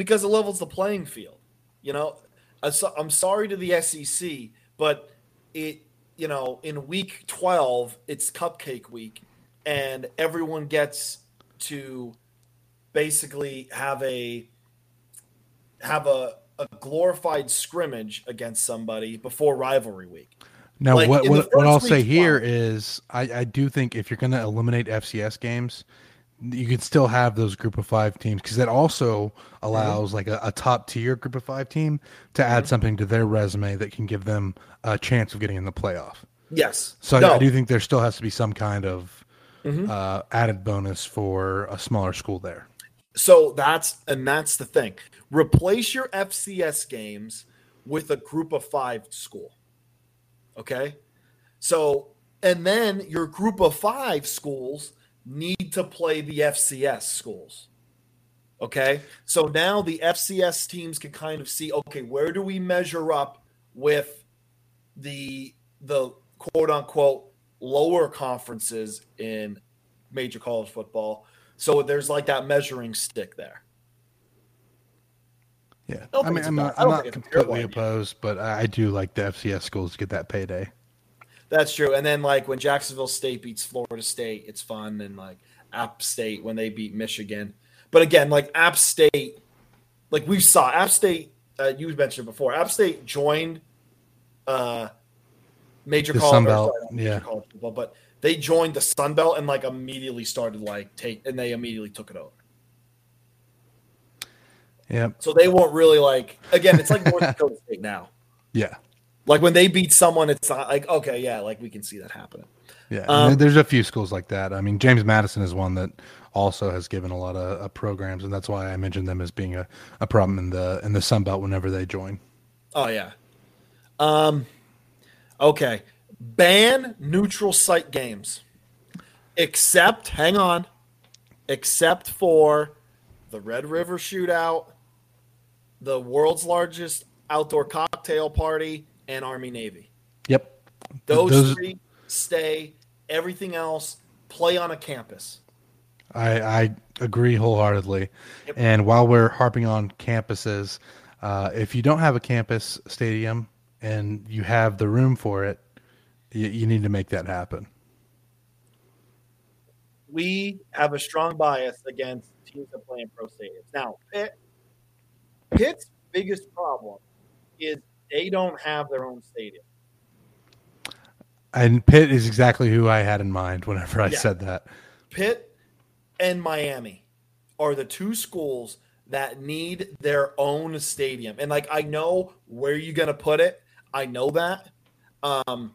Because it levels the playing field. You know, I'm sorry to the SEC, but it, you know, in week 12, it's cupcake week, and everyone gets to basically have a have a, a glorified scrimmage against somebody before rivalry week. Now, Like, what what, what I'll say week, here fine. is I, I do think if you're going to eliminate FCS games, you could still have those group of five teams because that also allows like a, a top tier group of five team to add something to their resume that can give them a chance of getting in the playoff. Yes. So I- No. I do think there still has to be some kind of Mhm. uh, added bonus for a smaller school there. So that's and that's the thing. Replace your FCS games with a group of five school. Okay? So and then your group of five schools need to play the FCS schools. Okay? So now the FCS teams can kind of see okay, where do we measure up with the the quote unquote lower conferences in major college football. So there's like that measuring stick there. Yeah, don't I think mean, it's a I'm not, I I'm don't not think it's a terrible completely opposed, but I I do like the FCS schools to get that payday. That's true. And then like when Jacksonville State beats Florida State, it's fun. And like App State when they beat Michigan. But again, like App State, like we saw App State, uh, you mentioned before, App State joined uh, major The college, or sorry, major yeah. college football, but they joined the Sun Belt and like immediately started like take, and they immediately took it over. Yeah. So they weren't really like, again, it's like North Dakota State now. Yeah. Like when they beat someone, it's not like, okay, yeah, like we can see that happening. Yeah, Um, there's a few schools like that. I mean, James Madison is one that also has given a lot of uh, programs, and that's why I mentioned them as being a, a problem in the in the Sun Belt whenever they join. Oh yeah. Um okay. Ban neutral site games. Except hang on. Except for the Red River shootout, the world's largest outdoor cocktail party, and Army Navy. Yep, Those, Those- three stay. Everything else play on a campus. I, I agree wholeheartedly. Yep. And while we're harping on campuses, uh, if you don't have a campus stadium and you have the room for it, you, you need to make that happen. we have a strong bias against teams that play in pro stadiums. Now, Pitt, Pitt's biggest problem is they don't have their own stadium. And Pitt is exactly who I had in mind whenever I Yeah. said that. Pitt and Miami are the two schools that need their own stadium. And like I know where you're gonna put it. I know that. Um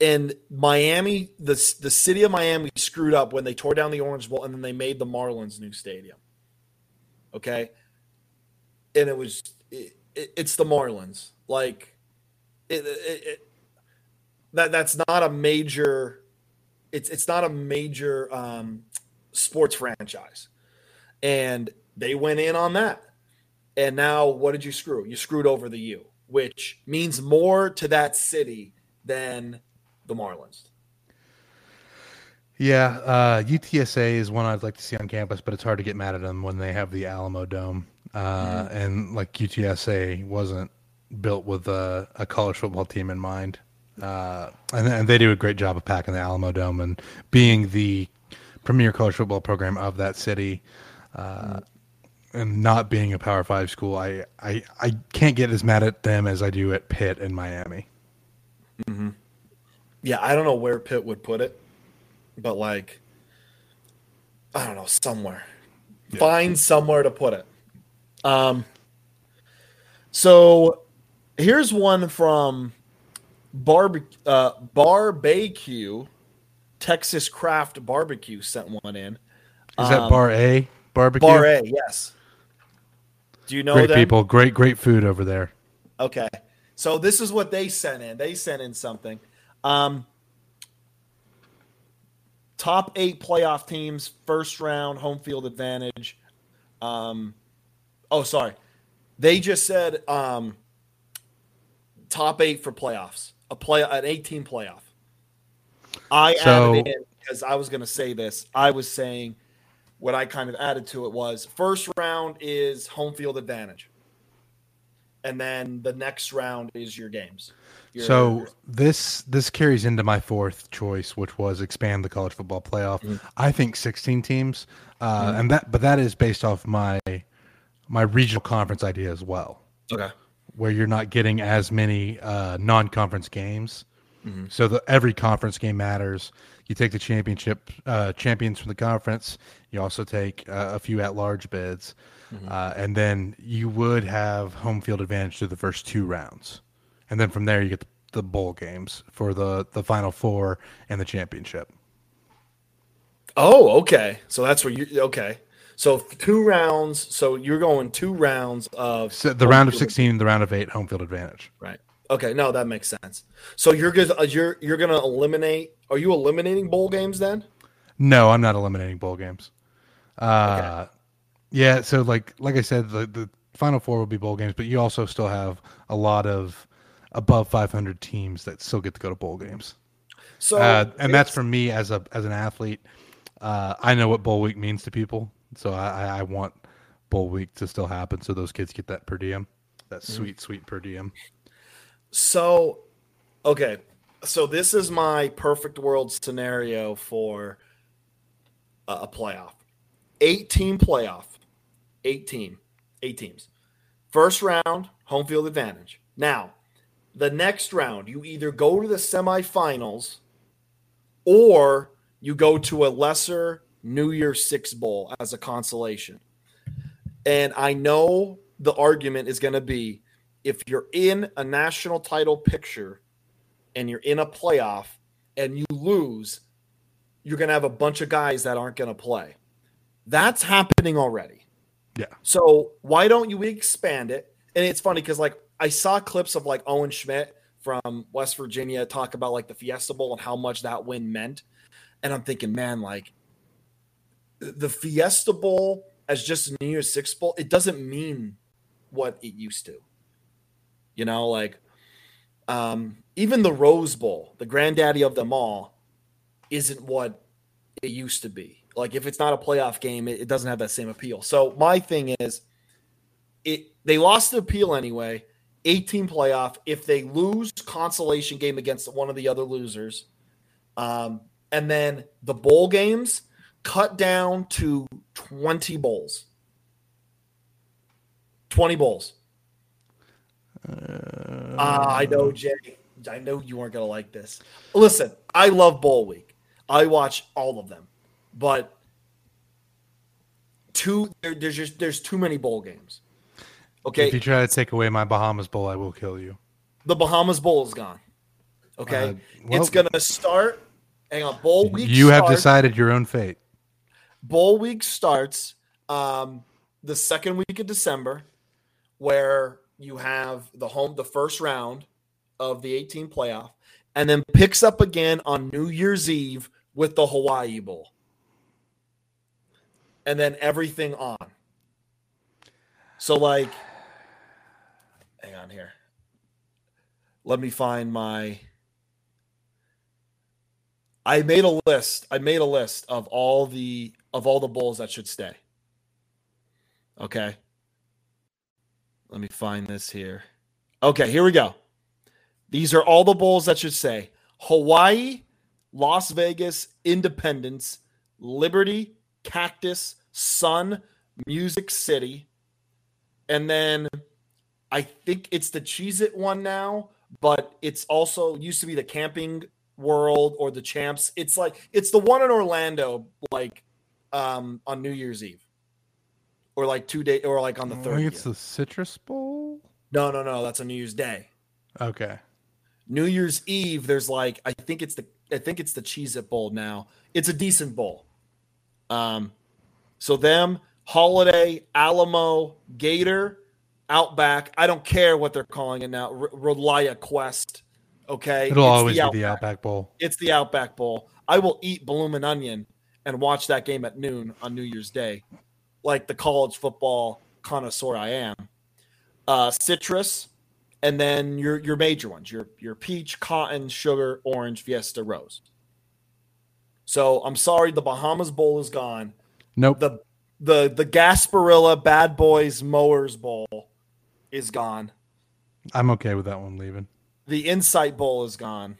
and Miami, the the city of Miami screwed up when they tore down the Orange Bowl and then they made the Marlins new stadium. Okay, and it was it, it, it's the Marlins. Like it, it, that that's not a major. It's it's not a major um, sports franchise, and they went in on that. And now, what did you screw? You screwed over the U, which means more to that city than the Marlins. Yeah, uh, UTSA is one I'd like to see on campus, but it's hard to get mad at them when they have the Alamodome, uh, mm-hmm. and like UTSA wasn't built with a, a college football team in mind, uh, and, and, they do a great job of packing the Alamodome and being the premier college football program of that city. Uh, and not being a Power Five school, I, I I can't get as mad at them as I do at Pitt and Miami. Mm-hmm. Yeah, I don't know where Pitt would put it but like I don't know, somewhere. Yeah. Find somewhere to put it. Um so here's one from Barbe uh Barbecue Texas Craft Barbecue sent one in. Is that um, Bar A barbecue? Bar A, yes. Do you know great them? people, great great food over there. Okay, so this is what they sent in. They sent in something. Um, top eight playoff teams, first round home field advantage. Um, oh, sorry, they just said um, top eight for playoffs, a play an eighteen playoff. I so, added in because I was going to say this. I was saying what I kind of added to it was first round is home field advantage, and then the next round is your games so this this carries into my fourth choice, which was expand the college football playoff. Mm-hmm. I think 16 teams, uh, mm-hmm. and that but that is based off my my regional conference idea as well. Okay, where you're not getting as many uh, non-conference games, mm-hmm. so the every conference game matters. You take the championship uh, champions from the conference. You also take uh, a few at-large bids, mm-hmm. uh, and then you would have home field advantage through the first two rounds and then from there you get the, the bowl games for the the final four and the championship. Oh, okay. So that's where you okay. So two rounds. So you're going two rounds of so the round of sixteen, advantage. the round of eight, home field advantage. Right. Okay. No, that makes sense. So you're good. Uh, you're you're going to eliminate. Are you eliminating bowl games then? No, I'm not eliminating bowl games. Uh, okay. yeah. So like like I said, the the final four will be bowl games, but you also still have a lot of above 500 teams that still get to go to bowl games. So, uh, and that's for me as a as an athlete. Uh, I know what bowl week means to people, so I, I want bowl week to still happen, so those kids get that per diem, that mm-hmm. sweet sweet per diem. So, okay, so this is my perfect world scenario for a, a playoff, eight team playoff, eight team, eight teams, first round home field advantage. Now, the next round, you either go to the semifinals or you go to a lesser New Year's Six Bowl as a consolation. And I know the argument is going to be if you're in a national title picture and you're in a playoff and you lose, you're going to have a bunch of guys that aren't going to play. That's happening already. Yeah. So why don't you expand it? And it's funny because like I saw clips of like Owen Schmitt from West Virginia talk about like the Fiesta Bowl and how much that win meant. And I'm thinking, man, like the Fiesta Bowl as just a New Year's Six Bowl, it doesn't mean what it used to. You know, like um, even the Rose Bowl, the granddaddy of them all, isn't what it used to be. Like if it's not a playoff game, it, it doesn't have that same appeal. So my thing is, it they lost the appeal anyway 18 playoff. If they lose consolation game against one of the other losers, um, and then the bowl games cut down to 20 bowls. 20 bowls. Uh, uh, I know, Jay. I know you aren't going to like this. Listen, I love Bowl Week. I watch all of them, but two there, there's just there's too many bowl games. Okay. If you try to take away my Bahamas Bowl, I will kill you. The Bahamas Bowl is gone. Okay. Uh, well, it's going to start. Hang on. Bowl week. You starts, have decided your own fate. Bowl week starts um, the second week of December, where you have the home, the first round of the 18 playoff, and then picks up again on New Year's Eve with the Hawaii Bowl. And then everything on. So, like, hang on here. Let me find my. I made a list. I made a list of all the of all the bowls that should stay. Okay. Let me find this here. Okay, here we go. These are all the bowls that should say Hawaii, Las Vegas, Independence, Liberty, Cactus, Sun, Music City. And then I think it's the Cheez It one now, but it's also used to be the Camping World or the Champs. It's like it's the one in Orlando, like um on New Year's Eve. Or like two day or like on the third. it's the Citrus Bowl. No, no, no. That's a New Year's Day. Okay. New Year's Eve, there's like I think it's the I think it's the Cheez It Bowl now. It's a decent bowl. Um, so them, Holiday, Alamo, Gator, Outback. I don't care what they're calling it now. R- ReliaQuest. Okay, It'll It's always the be the Outback Bowl. It's the Outback Bowl. I will eat bloomin' onion and watch that game at noon on New Year's Day, like the college football connoisseur I am. Uh, citrus, and then your your major ones: your your peach, cotton, sugar, orange, fiesta, rose. So I'm sorry, the Bahamas Bowl is gone. Nope. The the the Gasparilla Bad Boys Mowers Bowl is gone. I'm okay with that one leaving. The Insight Bowl is gone.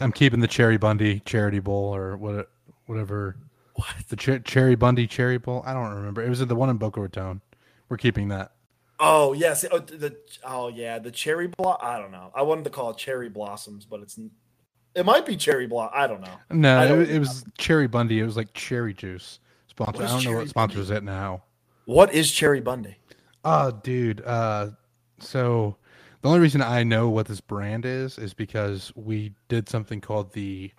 I'm keeping the Cheribundi Charity Bowl or what, whatever. What? The Cher- Cheribundi Cherry Bowl. I don't remember. It was the one in Boca Raton. We're keeping that. Oh yes, oh, the oh yeah, the cherry blo I don't know. I wanted to call it cherry blossoms, but it's it might be cherry blo I don't know. No, it, don't- was- it was Cheribundi. It was like cherry juice sponsor. I don't know what sponsors it now. What is Cheribundi? Oh, dude. Uh, so the only reason I know what this brand is is because we did something called the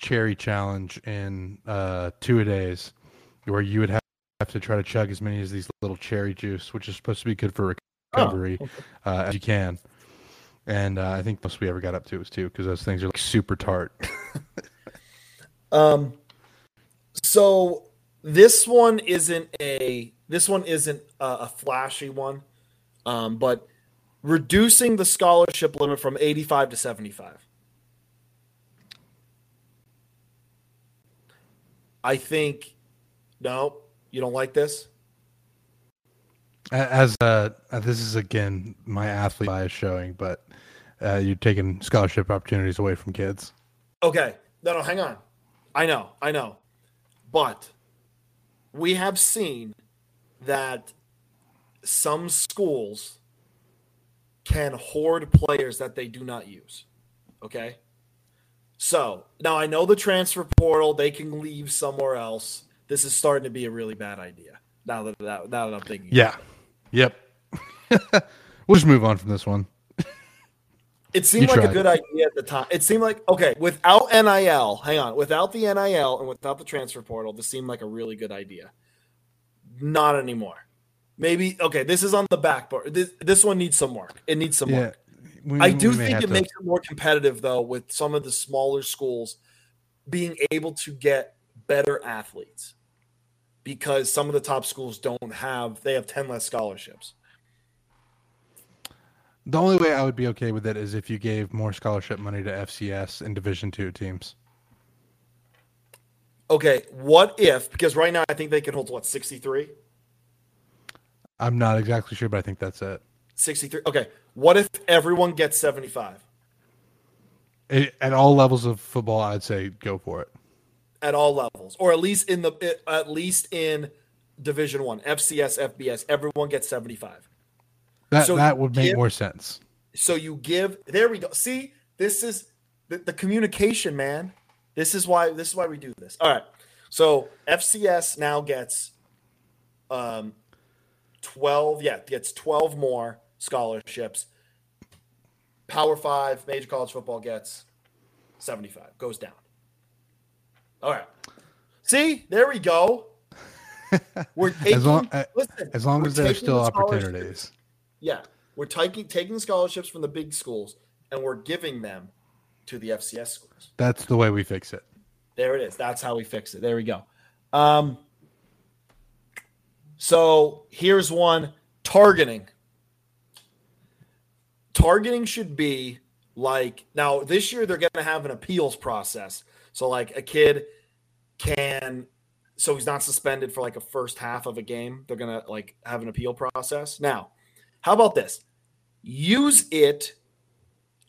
Cherry Challenge in uh, two a days, where you would have, to try to chug as many of these little cherry juice, which is supposed to be good for Oh, recovery, uh, as you can. And uh, I think most we ever got up to was two because those things are like super tart. Um so this one isn't a this one isn't a, a flashy one. Um but reducing the scholarship limit from 85 to 75. I think no, you don't like this? As uh, this is again my athlete bias showing, but uh, you're taking scholarship opportunities away from kids. Okay. No, no, hang on. I know, I know. But we have seen that some schools can hoard players that they do not use. Okay? So now I know the transfer portal, they can leave somewhere else. This is starting to be a really bad idea. Now that, now that I'm thinking. Yeah. Yep. we'll just move on from this one. It seemed You like a good idea at the time. It seemed like okay, without NIL, hang on, without the NIL and without the transfer portal, this seemed like a really good idea. Not anymore. Maybe okay, this is on the back. This this one needs some work. It needs some Yeah. work. We- I do think it to- makes it more competitive though with some of the smaller schools being able to get better athletes because some of the top schools don't have they have 10 less scholarships. The only way I would be okay with it is if you gave more scholarship money to FCS and Division two teams. Okay, what if because right now I think they can hold what 63? I'm not exactly sure, but I think that's it. 63. Okay. What if everyone gets 75 It- At all levels of football, I'd say go for it. at all levels or at least in the at least in division 1, FCS, FBS, everyone gets 75. That So that would make give- more sense. So you give There we go. See, this is the, the communication, man. This is why this is why we do this. All right. So FCS now gets um 12, yeah, gets 12 more scholarships. Power 5 major college football gets 75. Goes down. All right. See? There we go. We're taking As long, uh, listen, as long as there's taking still the opportunities. Yeah, we're taking taking scholarships from the big schools and we're giving them to the FCS schools. That's the way we fix it. There it is. That's how we fix it. There we go. Um, so here's one targeting. Targeting should be Like now this year they're going to have an appeals process. So like a kid can so he's not suspended for like a first half of a game. They're going to like have an appeal process. Now, how about this? Use it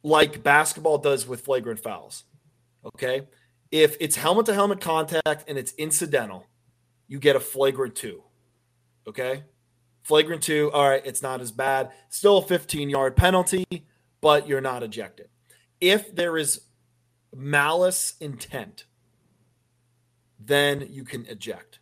like basketball does with flagrant fouls. Okay? If it's helmet to helmet contact and it's incidental, you get a flagrant 2. Okay? Flagrant 2, all right, it's not as bad. Still a 15-yard penalty but you're not ejected. If there is malice intent, then you can eject.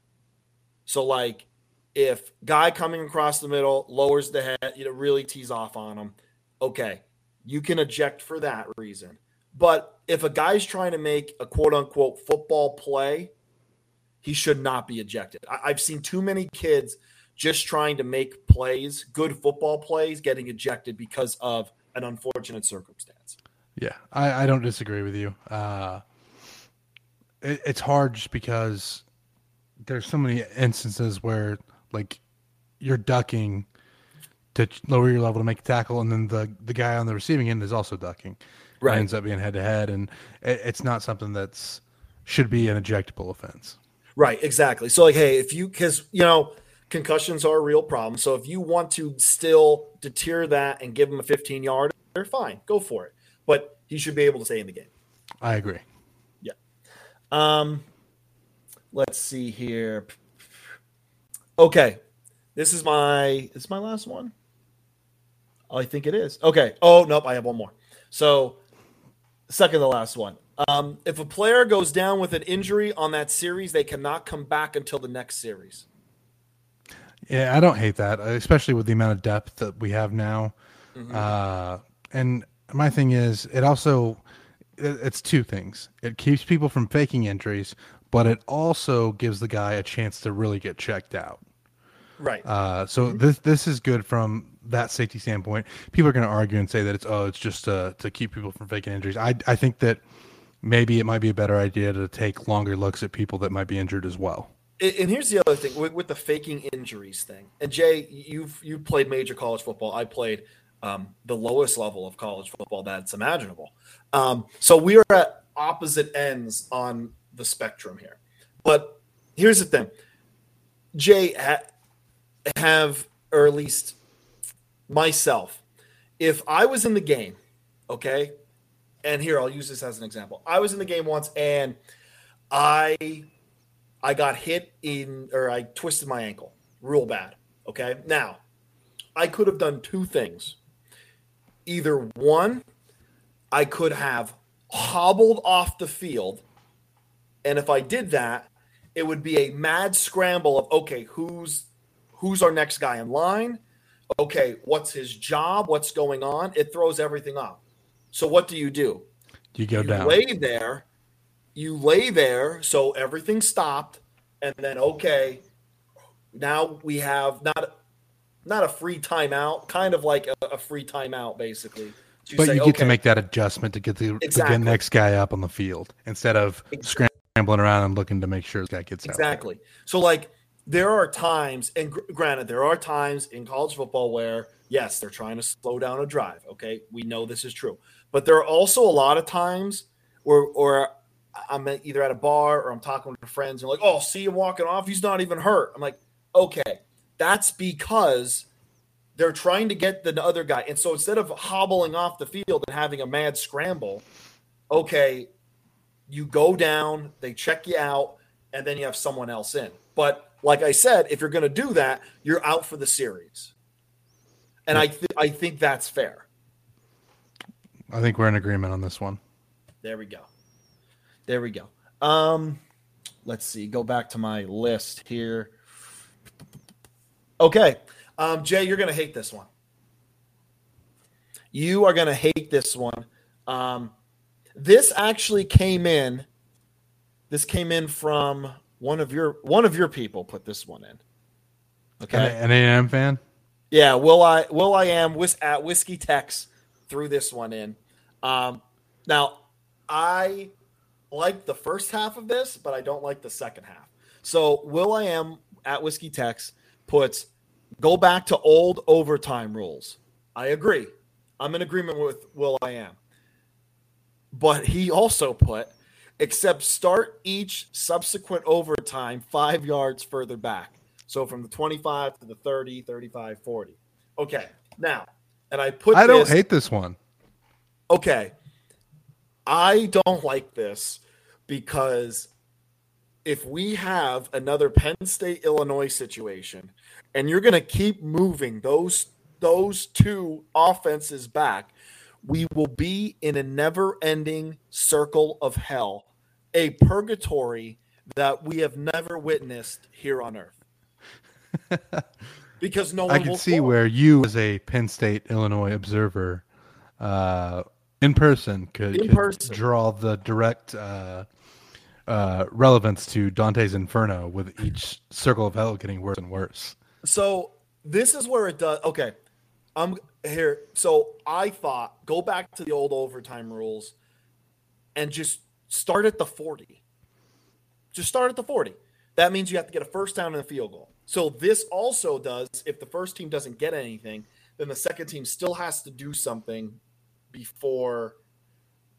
So, like, if guy coming across the middle lowers the head, you know, really tees off on him, okay, you can eject for that reason. But if a guy's trying to make a quote unquote football play, he should not be ejected. I- I've seen too many kids just trying to make plays, good football plays, getting ejected because of an unfortunate circumstance. Yeah, I, I don't disagree with you. Uh, it, it's hard just because there's so many instances where like you're ducking to lower your level to make a tackle, and then the the guy on the receiving end is also ducking. Right, ends up being head to head, and it, it's not something that's should be an ejectable offense. Right, exactly. So like, hey, if you because you know concussions are a real problem. So if you want to still deter that and give him a 15 yard, they're fine, go for it. But he should be able to stay in the game. I agree. Yeah. Um, let's see here. Okay, this is my is my last one. I think it is. Okay. Oh nope, I have one more. So, second to last one. Um, if a player goes down with an injury on that series, they cannot come back until the next series. Yeah, I don't hate that, especially with the amount of depth that we have now. Mm-hmm. Uh, and my thing is, it also it's two things. It keeps people from faking injuries, but it also gives the guy a chance to really get checked out. Right. Uh, so mm-hmm. this this is good from that safety standpoint. People are going to argue and say that it's oh, it's just to to keep people from faking injuries. I I think that maybe it might be a better idea to take longer looks at people that might be injured as well and here's the other thing with, with, the faking injuries thing. And Jay, you've you played major college football. I played um, the lowest level of college football that's imaginable. Um, so we are at opposite ends on the spectrum here. But here's the thing, Jay, ha- have or at least myself, if I was in the game, okay, and here I'll use this as an example. I was in the game once and I I got hit in, or I twisted my ankle real bad. Okay. Now, I could have done two things. Either one, I could have hobbled off the field. And if I did that, it would be a mad scramble of okay, who's who's our next guy in line? Okay, what's his job? What's going on? It throws everything up. So what do you do? You go you down. Lay there you lay there, so everything stopped, and then okay, now we have not not a free timeout, kind of like a, a free timeout, basically. but say, you get okay, to make that adjustment to get the, exactly. the next guy up on the field instead of exactly. scrambling around and looking to make sure this guy gets exactly. Out. So like there are times, and gr- granted, there are times in college football where yes, they're trying to slow down a drive. Okay, we know this is true, but there are also a lot of times where, or I'm either at a bar or I'm talking with friends and like, oh, see him walking off. He's not even hurt. I'm like, okay, that's because they're trying to get the other guy. And so instead of hobbling off the field and having a mad scramble, okay, you go down, they check you out, and then you have someone else in. But like I said, if you're going to do that, you're out for the series. And I, th- I think that's fair. I think we're in agreement on this one. There we go. There we go. Um, let's see. Go back to my list here. Okay. Um, Jay, you're going to hate this one. You are going to hate this one. Um, this actually came in. This came in from one of your one of your people. Put this one in. Okay, an AM fan. Yeah, will I? Will I am whis- at whiskey Tex threw this one in. Um, now I like the first half of this, but I don't like the second half. So Will I am at Whiskey Tex puts go back to old overtime rules. I agree. I'm in agreement with Will I am. but he also put, except start each subsequent overtime five yards further back. So from the 25 to the 30, 35, 40. Okay. Now, and I put I don't this- hate this one. okay, I don't like this because if we have another Penn State Illinois situation and you're going to keep moving those those two offenses back, we will be in a never-ending circle of hell, a purgatory that we have never witnessed here on earth. because no one I can will see where you, as a Penn State Illinois observer, uh, in person could, In could person. draw the direct uh, uh, relevance to Dante's Inferno, with each circle of hell getting worse and worse. So this is where it does. Okay, I'm here. So I thought go back to the old overtime rules and just start at the 40. Just start at the 40. That means you have to get a first down and a field goal. So this also does if the first team doesn't get anything, then the second team still has to do something before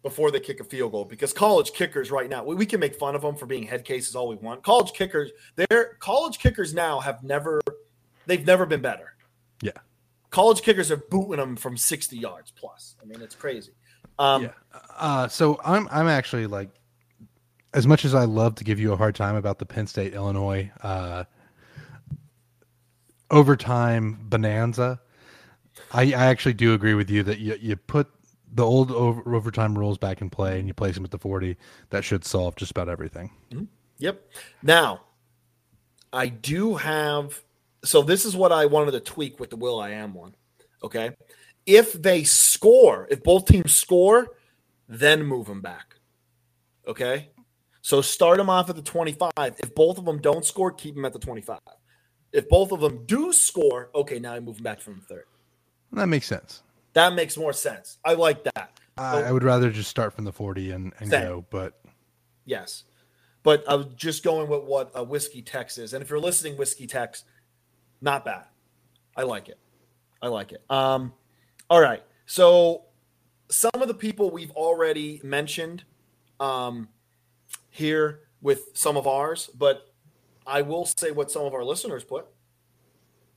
before they kick a field goal because college kickers right now we, we can make fun of them for being head cases all we want college kickers they're college kickers now have never they've never been better Yeah. college kickers are booting them from 60 yards plus i mean it's crazy um yeah. Uh, so I'm I'm actually like, as much as I love to give you a hard time about the Penn State Illinois uh, overtime bonanza, I, I actually do agree with you that you you put the old over, overtime rules back in play and you place them at the 40. That should solve just about everything. Mm-hmm. Yep. Now, I do have. So this is what I wanted to tweak with the Will I Am one. Okay, if they score, if both teams score, then move them back. Okay, so start them off at the twenty-five. If both of them don't score, keep them at the twenty-five. If both of them do score, okay, now I move them back from the third. That makes sense. That makes more sense. I like that. I, I would rather just start from the 40 and, and Same. go, but Yes. But I was just going with what a whiskey text is. And if you're listening, whiskey text, not bad. I like it. I like it. Um, all right. So some of the people we've already mentioned um, here with some of ours, but I will say what some of our listeners put.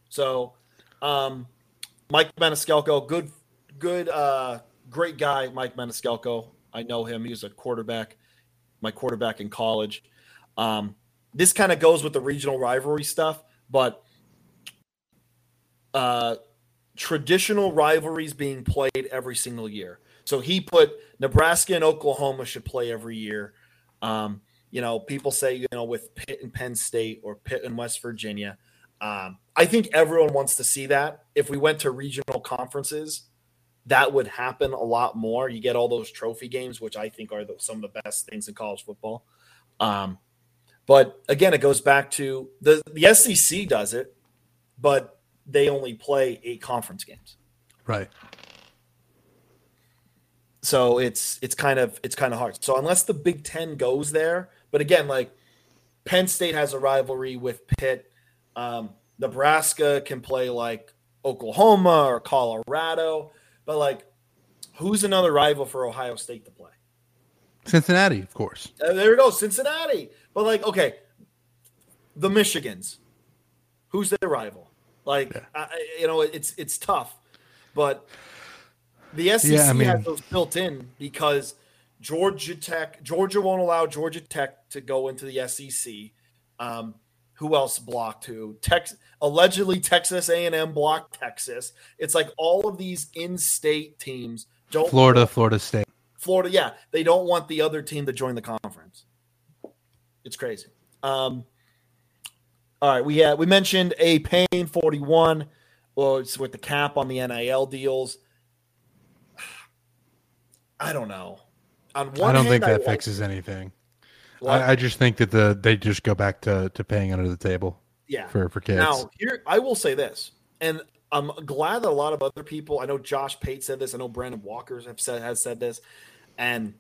So um, Mike Maniscalco, good, good, uh, great guy, Mike Maniscalco. I know him. He was a quarterback my quarterback in college. Um, this kind of goes with the regional rivalry stuff, but uh, traditional rivalries being played every single year. So he put Nebraska and Oklahoma should play every year. Um, you know, people say, you know, with Pitt and Penn State or Pitt and West Virginia. Um, I think everyone wants to see that. If we went to regional conferences, that would happen a lot more. You get all those trophy games, which I think are the, some of the best things in college football. Um, but again, it goes back to the the SEC does it, but they only play eight conference games, right. so it's it's kind of it's kind of hard. So unless the Big Ten goes there, but again, like Penn State has a rivalry with Pitt, um, Nebraska can play like Oklahoma or Colorado. But like, who's another rival for Ohio State to play? Cincinnati, of course. Uh, there we go, Cincinnati. But like, okay, the Michigans, who's their rival? Like, Yeah. I, you know, it's it's tough, but the SEC Yeah, I mean- has those built in because Georgia Tech, Georgia won't allow Georgia Tech to go into the SEC. Um, who else blocked who? Tex allegedly Texas A&M blocked Texas. It's like all of these in-state teams don't Florida, Florida State. Florida, yeah, they don't want the other team to join the conference. It's crazy. Um, all right, we had we mentioned a pain forty one, well, it's with the cap on the NIL deals. I don't know. On one I don't hand, think that like- fixes anything. I, I just think that the they just go back to, to paying under the table yeah. for, for kids. Now, here I will say this, and I'm glad that a lot of other people. I know Josh Pate said this. I know Brandon Walker's have said has said this, and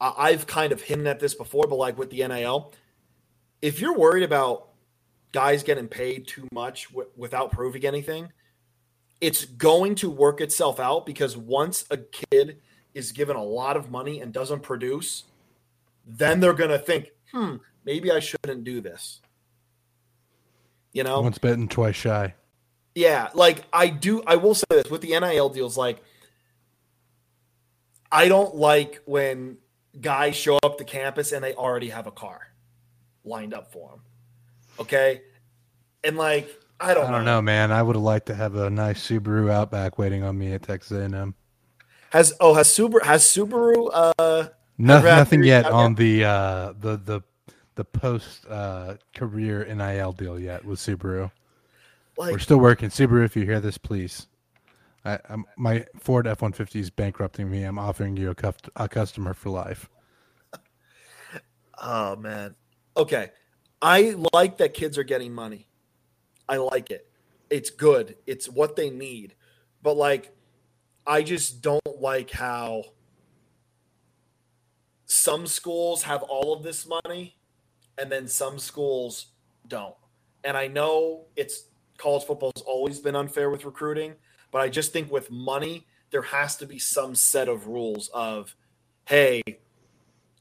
I- I've kind of hinted at this before. But like with the NIL, if you're worried about guys getting paid too much w- without proving anything, it's going to work itself out because once a kid is given a lot of money and doesn't produce, then they're going to think, hmm, maybe I shouldn't do this. You know, once bitten, twice shy. Yeah, like I do. I will say this with the NIL deals, like I don't like when guys show up to campus and they already have a car lined up for them. Okay, and like I don't, I don't know. know, man. I would have liked to have a nice Subaru Outback waiting on me at Texas A&M. Has oh has Subaru has Subaru uh no, nothing yet on the uh the the the post uh career NIL deal yet with Subaru. Like, We're still working. Subaru, if you hear this, please. I, I'm, my Ford F one fifty is bankrupting me. I'm offering you a, cuff, a customer for life. Oh man. Okay. I like that kids are getting money. I like it. It's good. It's what they need. But like I just don't like how some schools have all of this money and then some schools don't. And I know it's college football has always been unfair with recruiting, but I just think with money, there has to be some set of rules of, hey,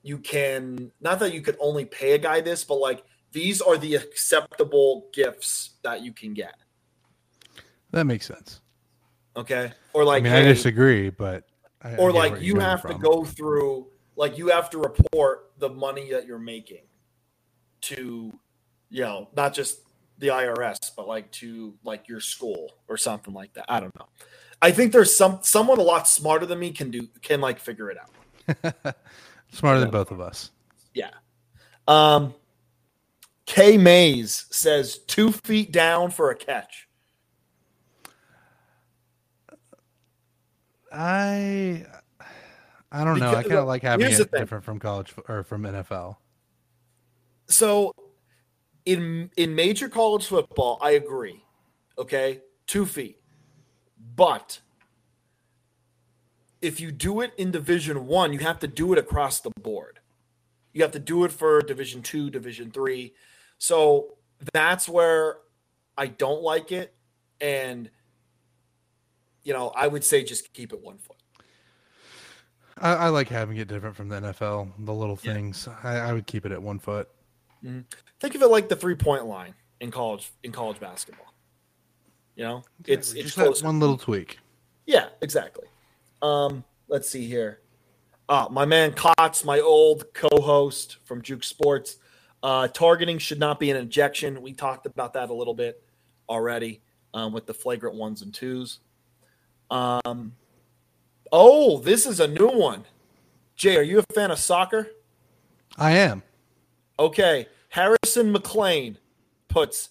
you can not that you could only pay a guy this, but like these are the acceptable gifts that you can get. That makes sense. Okay. Or like, I mean, hey, I disagree, but I, or I like you have from. to go through, like you have to report the money that you're making to, you know, not just the IRS, but like to like your school or something like that. I don't know. I think there's some someone a lot smarter than me can do can like figure it out. smarter than both of us. Yeah. Um K Mays says two feet down for a catch. I I don't know. Because, I kind of like having it different from college or from NFL. So in in major college football, I agree. Okay, two feet, but if you do it in Division One, you have to do it across the board. You have to do it for Division Two, Division Three. So that's where I don't like it, and you know, I would say just keep it one foot. I, I like having it different from the NFL. The little yeah. things. I, I, would keep it at one foot. Mm-hmm. Think of it like the three point line in college in college basketball. You know, it's it's close. one little tweak. Yeah, exactly. Um, let's see here. Uh, my man Kotz, my old co-host from Juke Sports. Uh, targeting should not be an injection. We talked about that a little bit already um, with the flagrant ones and twos. Um, oh, this is a new one. Jay, are you a fan of soccer? I am. Okay. Harrison McLean puts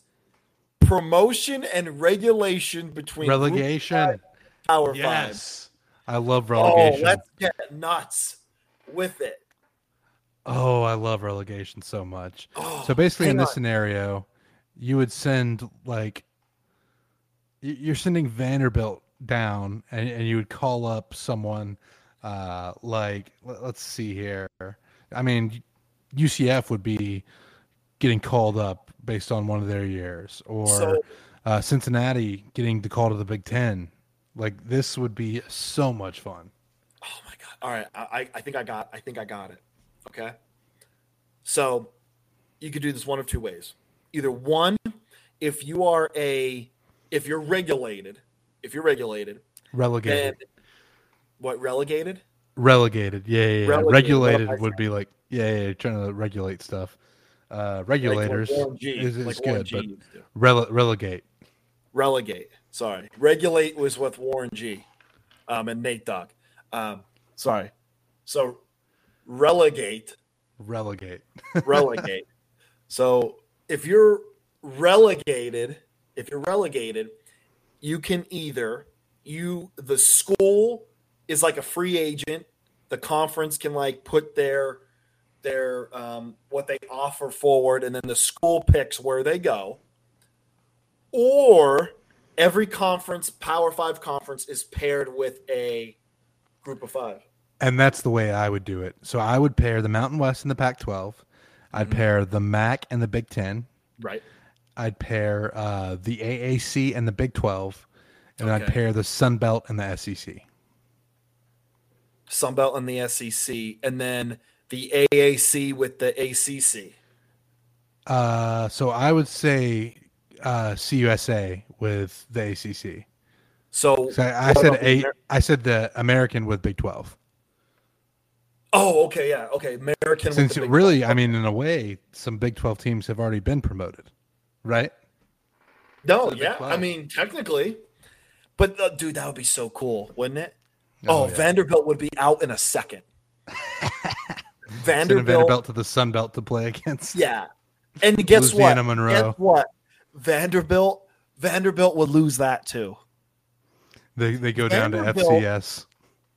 promotion and regulation between relegation, power yes. five. I love oh, relegation. Oh, let's get nuts with it. Oh, I love relegation so much. Oh, so basically, in this on. scenario, you would send like you're sending Vanderbilt down, and, and you would call up someone uh, like let's see here. I mean, UCF would be getting called up based on one of their years, or so, uh, Cincinnati getting the call to the Big Ten. Like this would be so much fun. Oh my god! All right, I, I think I got I think I got it. Okay, so you could do this one of two ways. Either one, if you are a if you're regulated, if you're regulated, relegated. what relegated? Relegated, yeah, yeah. yeah. Relegated. Regulated would be like, yeah, yeah, trying to regulate stuff. Uh, regulators like is, is like good, but rele- relegate. Relegate. Sorry, regulate was with Warren G, um, and Nate Dogg. Um, sorry. So relegate. Relegate. relegate. So if you're relegated, if you're relegated, you can either you the school is like a free agent. The conference can like put their their um, what they offer forward, and then the school picks where they go. Or every conference, Power Five conference, is paired with a group of five. And that's the way I would do it. So I would pair the Mountain West and the Pac 12. I'd mm-hmm. pair the MAC and the Big Ten. Right. I'd pair uh, the AAC and the Big 12, and okay. I'd pair the Sun Belt and the SEC. Sun Belt and the SEC, and then the AAC with the ACC. Uh, so I would say uh, CUSA with the ACC. So, I, I said a. I said the American with Big Twelve. Oh, okay, yeah, okay. American. with Since really, 12. I mean, in a way, some Big Twelve teams have already been promoted, right? no, the yeah. I mean, technically, but uh, dude, that would be so cool, wouldn't it? Oh, Oh, yeah. Vanderbilt would be out in a second. Vanderbilt, Vanderbilt to the Sun Belt to play against. yeah. And guess Louisiana what? Monroe. Guess what? Vanderbilt, Vanderbilt would lose that too. They they go down to FCS.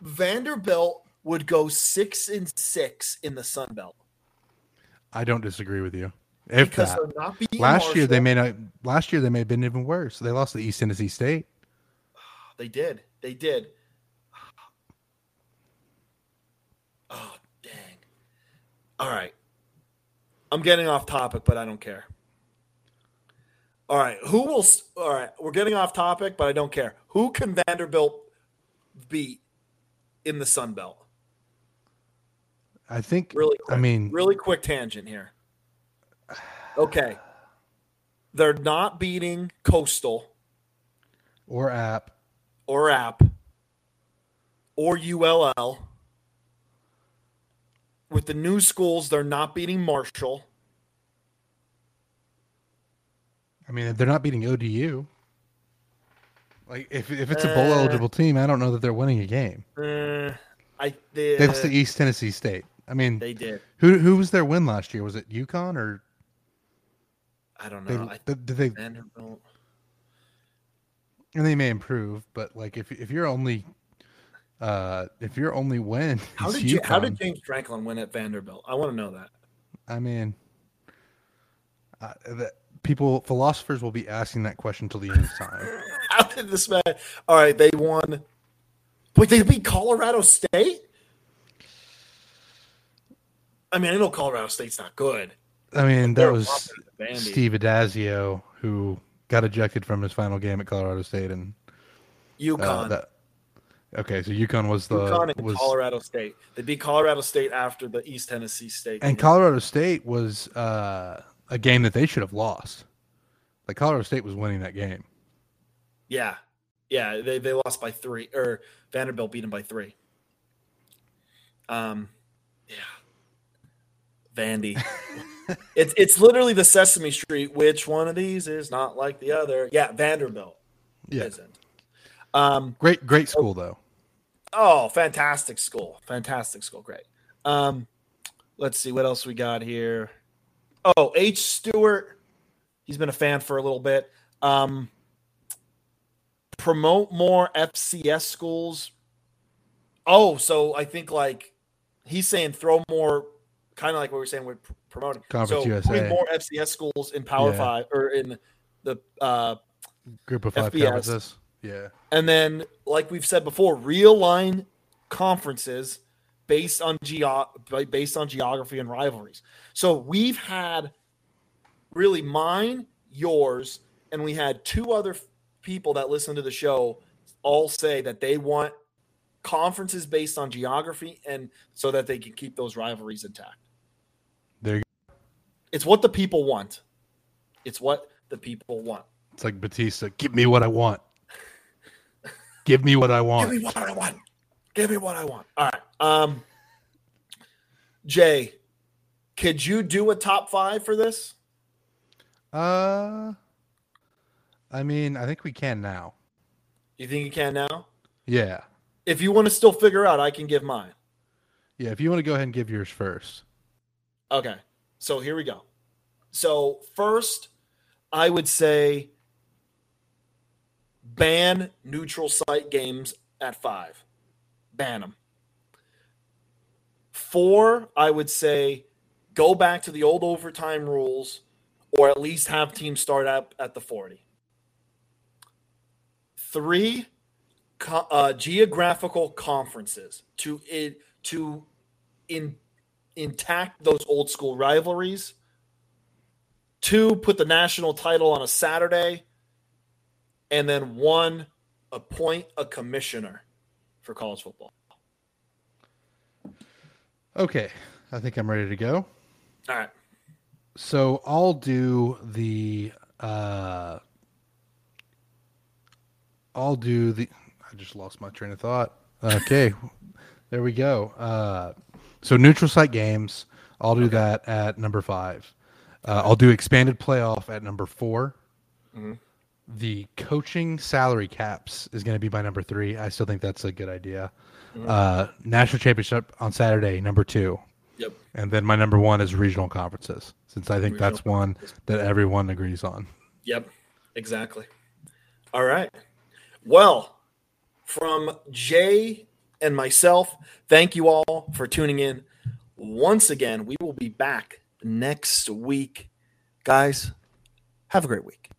Vanderbilt would go six and six in the Sun Belt I don't disagree with you. If because that. they're not beating Last year they may not. Last year they may have been even worse. They lost to East Tennessee State. They did. They did. Oh, dang. All right. I'm getting off topic, but I don't care. All right. Who will. All right. We're getting off topic, but I don't care. Who can Vanderbilt beat in the Sun Belt? I think. Really I mean, really quick tangent here. Okay. They're not beating Coastal or App. or App or ULL. With the new schools, they're not beating Marshall. I mean, they're not beating ODU. Like if if it's a bowl Uh, eligible team, I don't know that they're winning a game. Uh, I they, They lost to East Tennessee State. I mean, they did. who who was their win last year? Was it UConn or I don't know. they. I, did they? Vanderbilt. And they may improve, but like if if you're only uh if you're only win, how did you, how did James Franklin win at Vanderbilt? I want to know that. I mean, uh, that people philosophers will be asking that question till the end of time. How did this man? All right, they won. Wait, they beat Colorado State. I mean, I know Colorado State's not good. I mean, that was lot better than Vandy. Steve Addazio who got ejected from his final game at Colorado State, and uh, UConn, that. Okay, so UConn was the UConn, and was Colorado State. They beat Colorado State after the East Tennessee State. and game. Colorado State was uh, a game that they should have lost. Like Colorado State was winning that game. yeah, yeah, they they lost by three, or Vanderbilt beat them by three. Um, yeah, Vandy. it's it's literally the Sesame Street. Which one of these is not like the other? Yeah, Vanderbilt Yeah, isn't. Um, great great school though. Oh, fantastic school. Fantastic school. Great. Um, let's see what else we got here. Oh, H. Stewart. He's been a fan for a little bit. Um, promote more FCS schools. Oh, so I think like he's saying throw more, kind of like what we are saying with pr- promoting. Conference so USA. putting more FCS schools in Power Yeah. Five or in the uh, Group of five FBS. conferences. Yeah. and then, like we've said before, realign conferences based on geo- based on geography and rivalries. So we've had really mine, yours, and we had two other f- people that listen to the show all say that they want conferences based on geography and so that they can keep those rivalries intact. It's what the people want. It's what the people want. It's like Batista. Give me what I want. Give me what I want. Give me what I want. Give me what I want. All right. Um, Jay, could you do a top five for this? Uh, I mean, I think we can now. You think you can now? Yeah. If you want to still figure out, I can give mine. Yeah. If you want to go ahead and give yours first. Okay. So here we go. So first, I would say ban neutral site games at five. Ban them. Four, I would say go back to the old overtime rules or at least have teams start up at the 40. Three, co- uh, geographical conferences to it to in intact those old school rivalries. Two, put the national title on a Saturday. And then one, appoint a commissioner for college football. Okay, I think I'm ready to go. All right. So I'll do the. Uh, I'll do the. I just lost my train of thought. Okay, there we go. Uh, so neutral site games. I'll do that at number five. Uh, I'll do expanded playoff at number 4 The coaching salary caps is going to be my number three. I still think that's a good idea. Uh, national championship on Saturday, number two. Yep. And then my number one is regional conferences, since I think that's one that everyone agrees on. Yep. Exactly. All right. Well, from Jay and myself, thank you all for tuning in. Once again, we will be back next week. Guys, have a great week.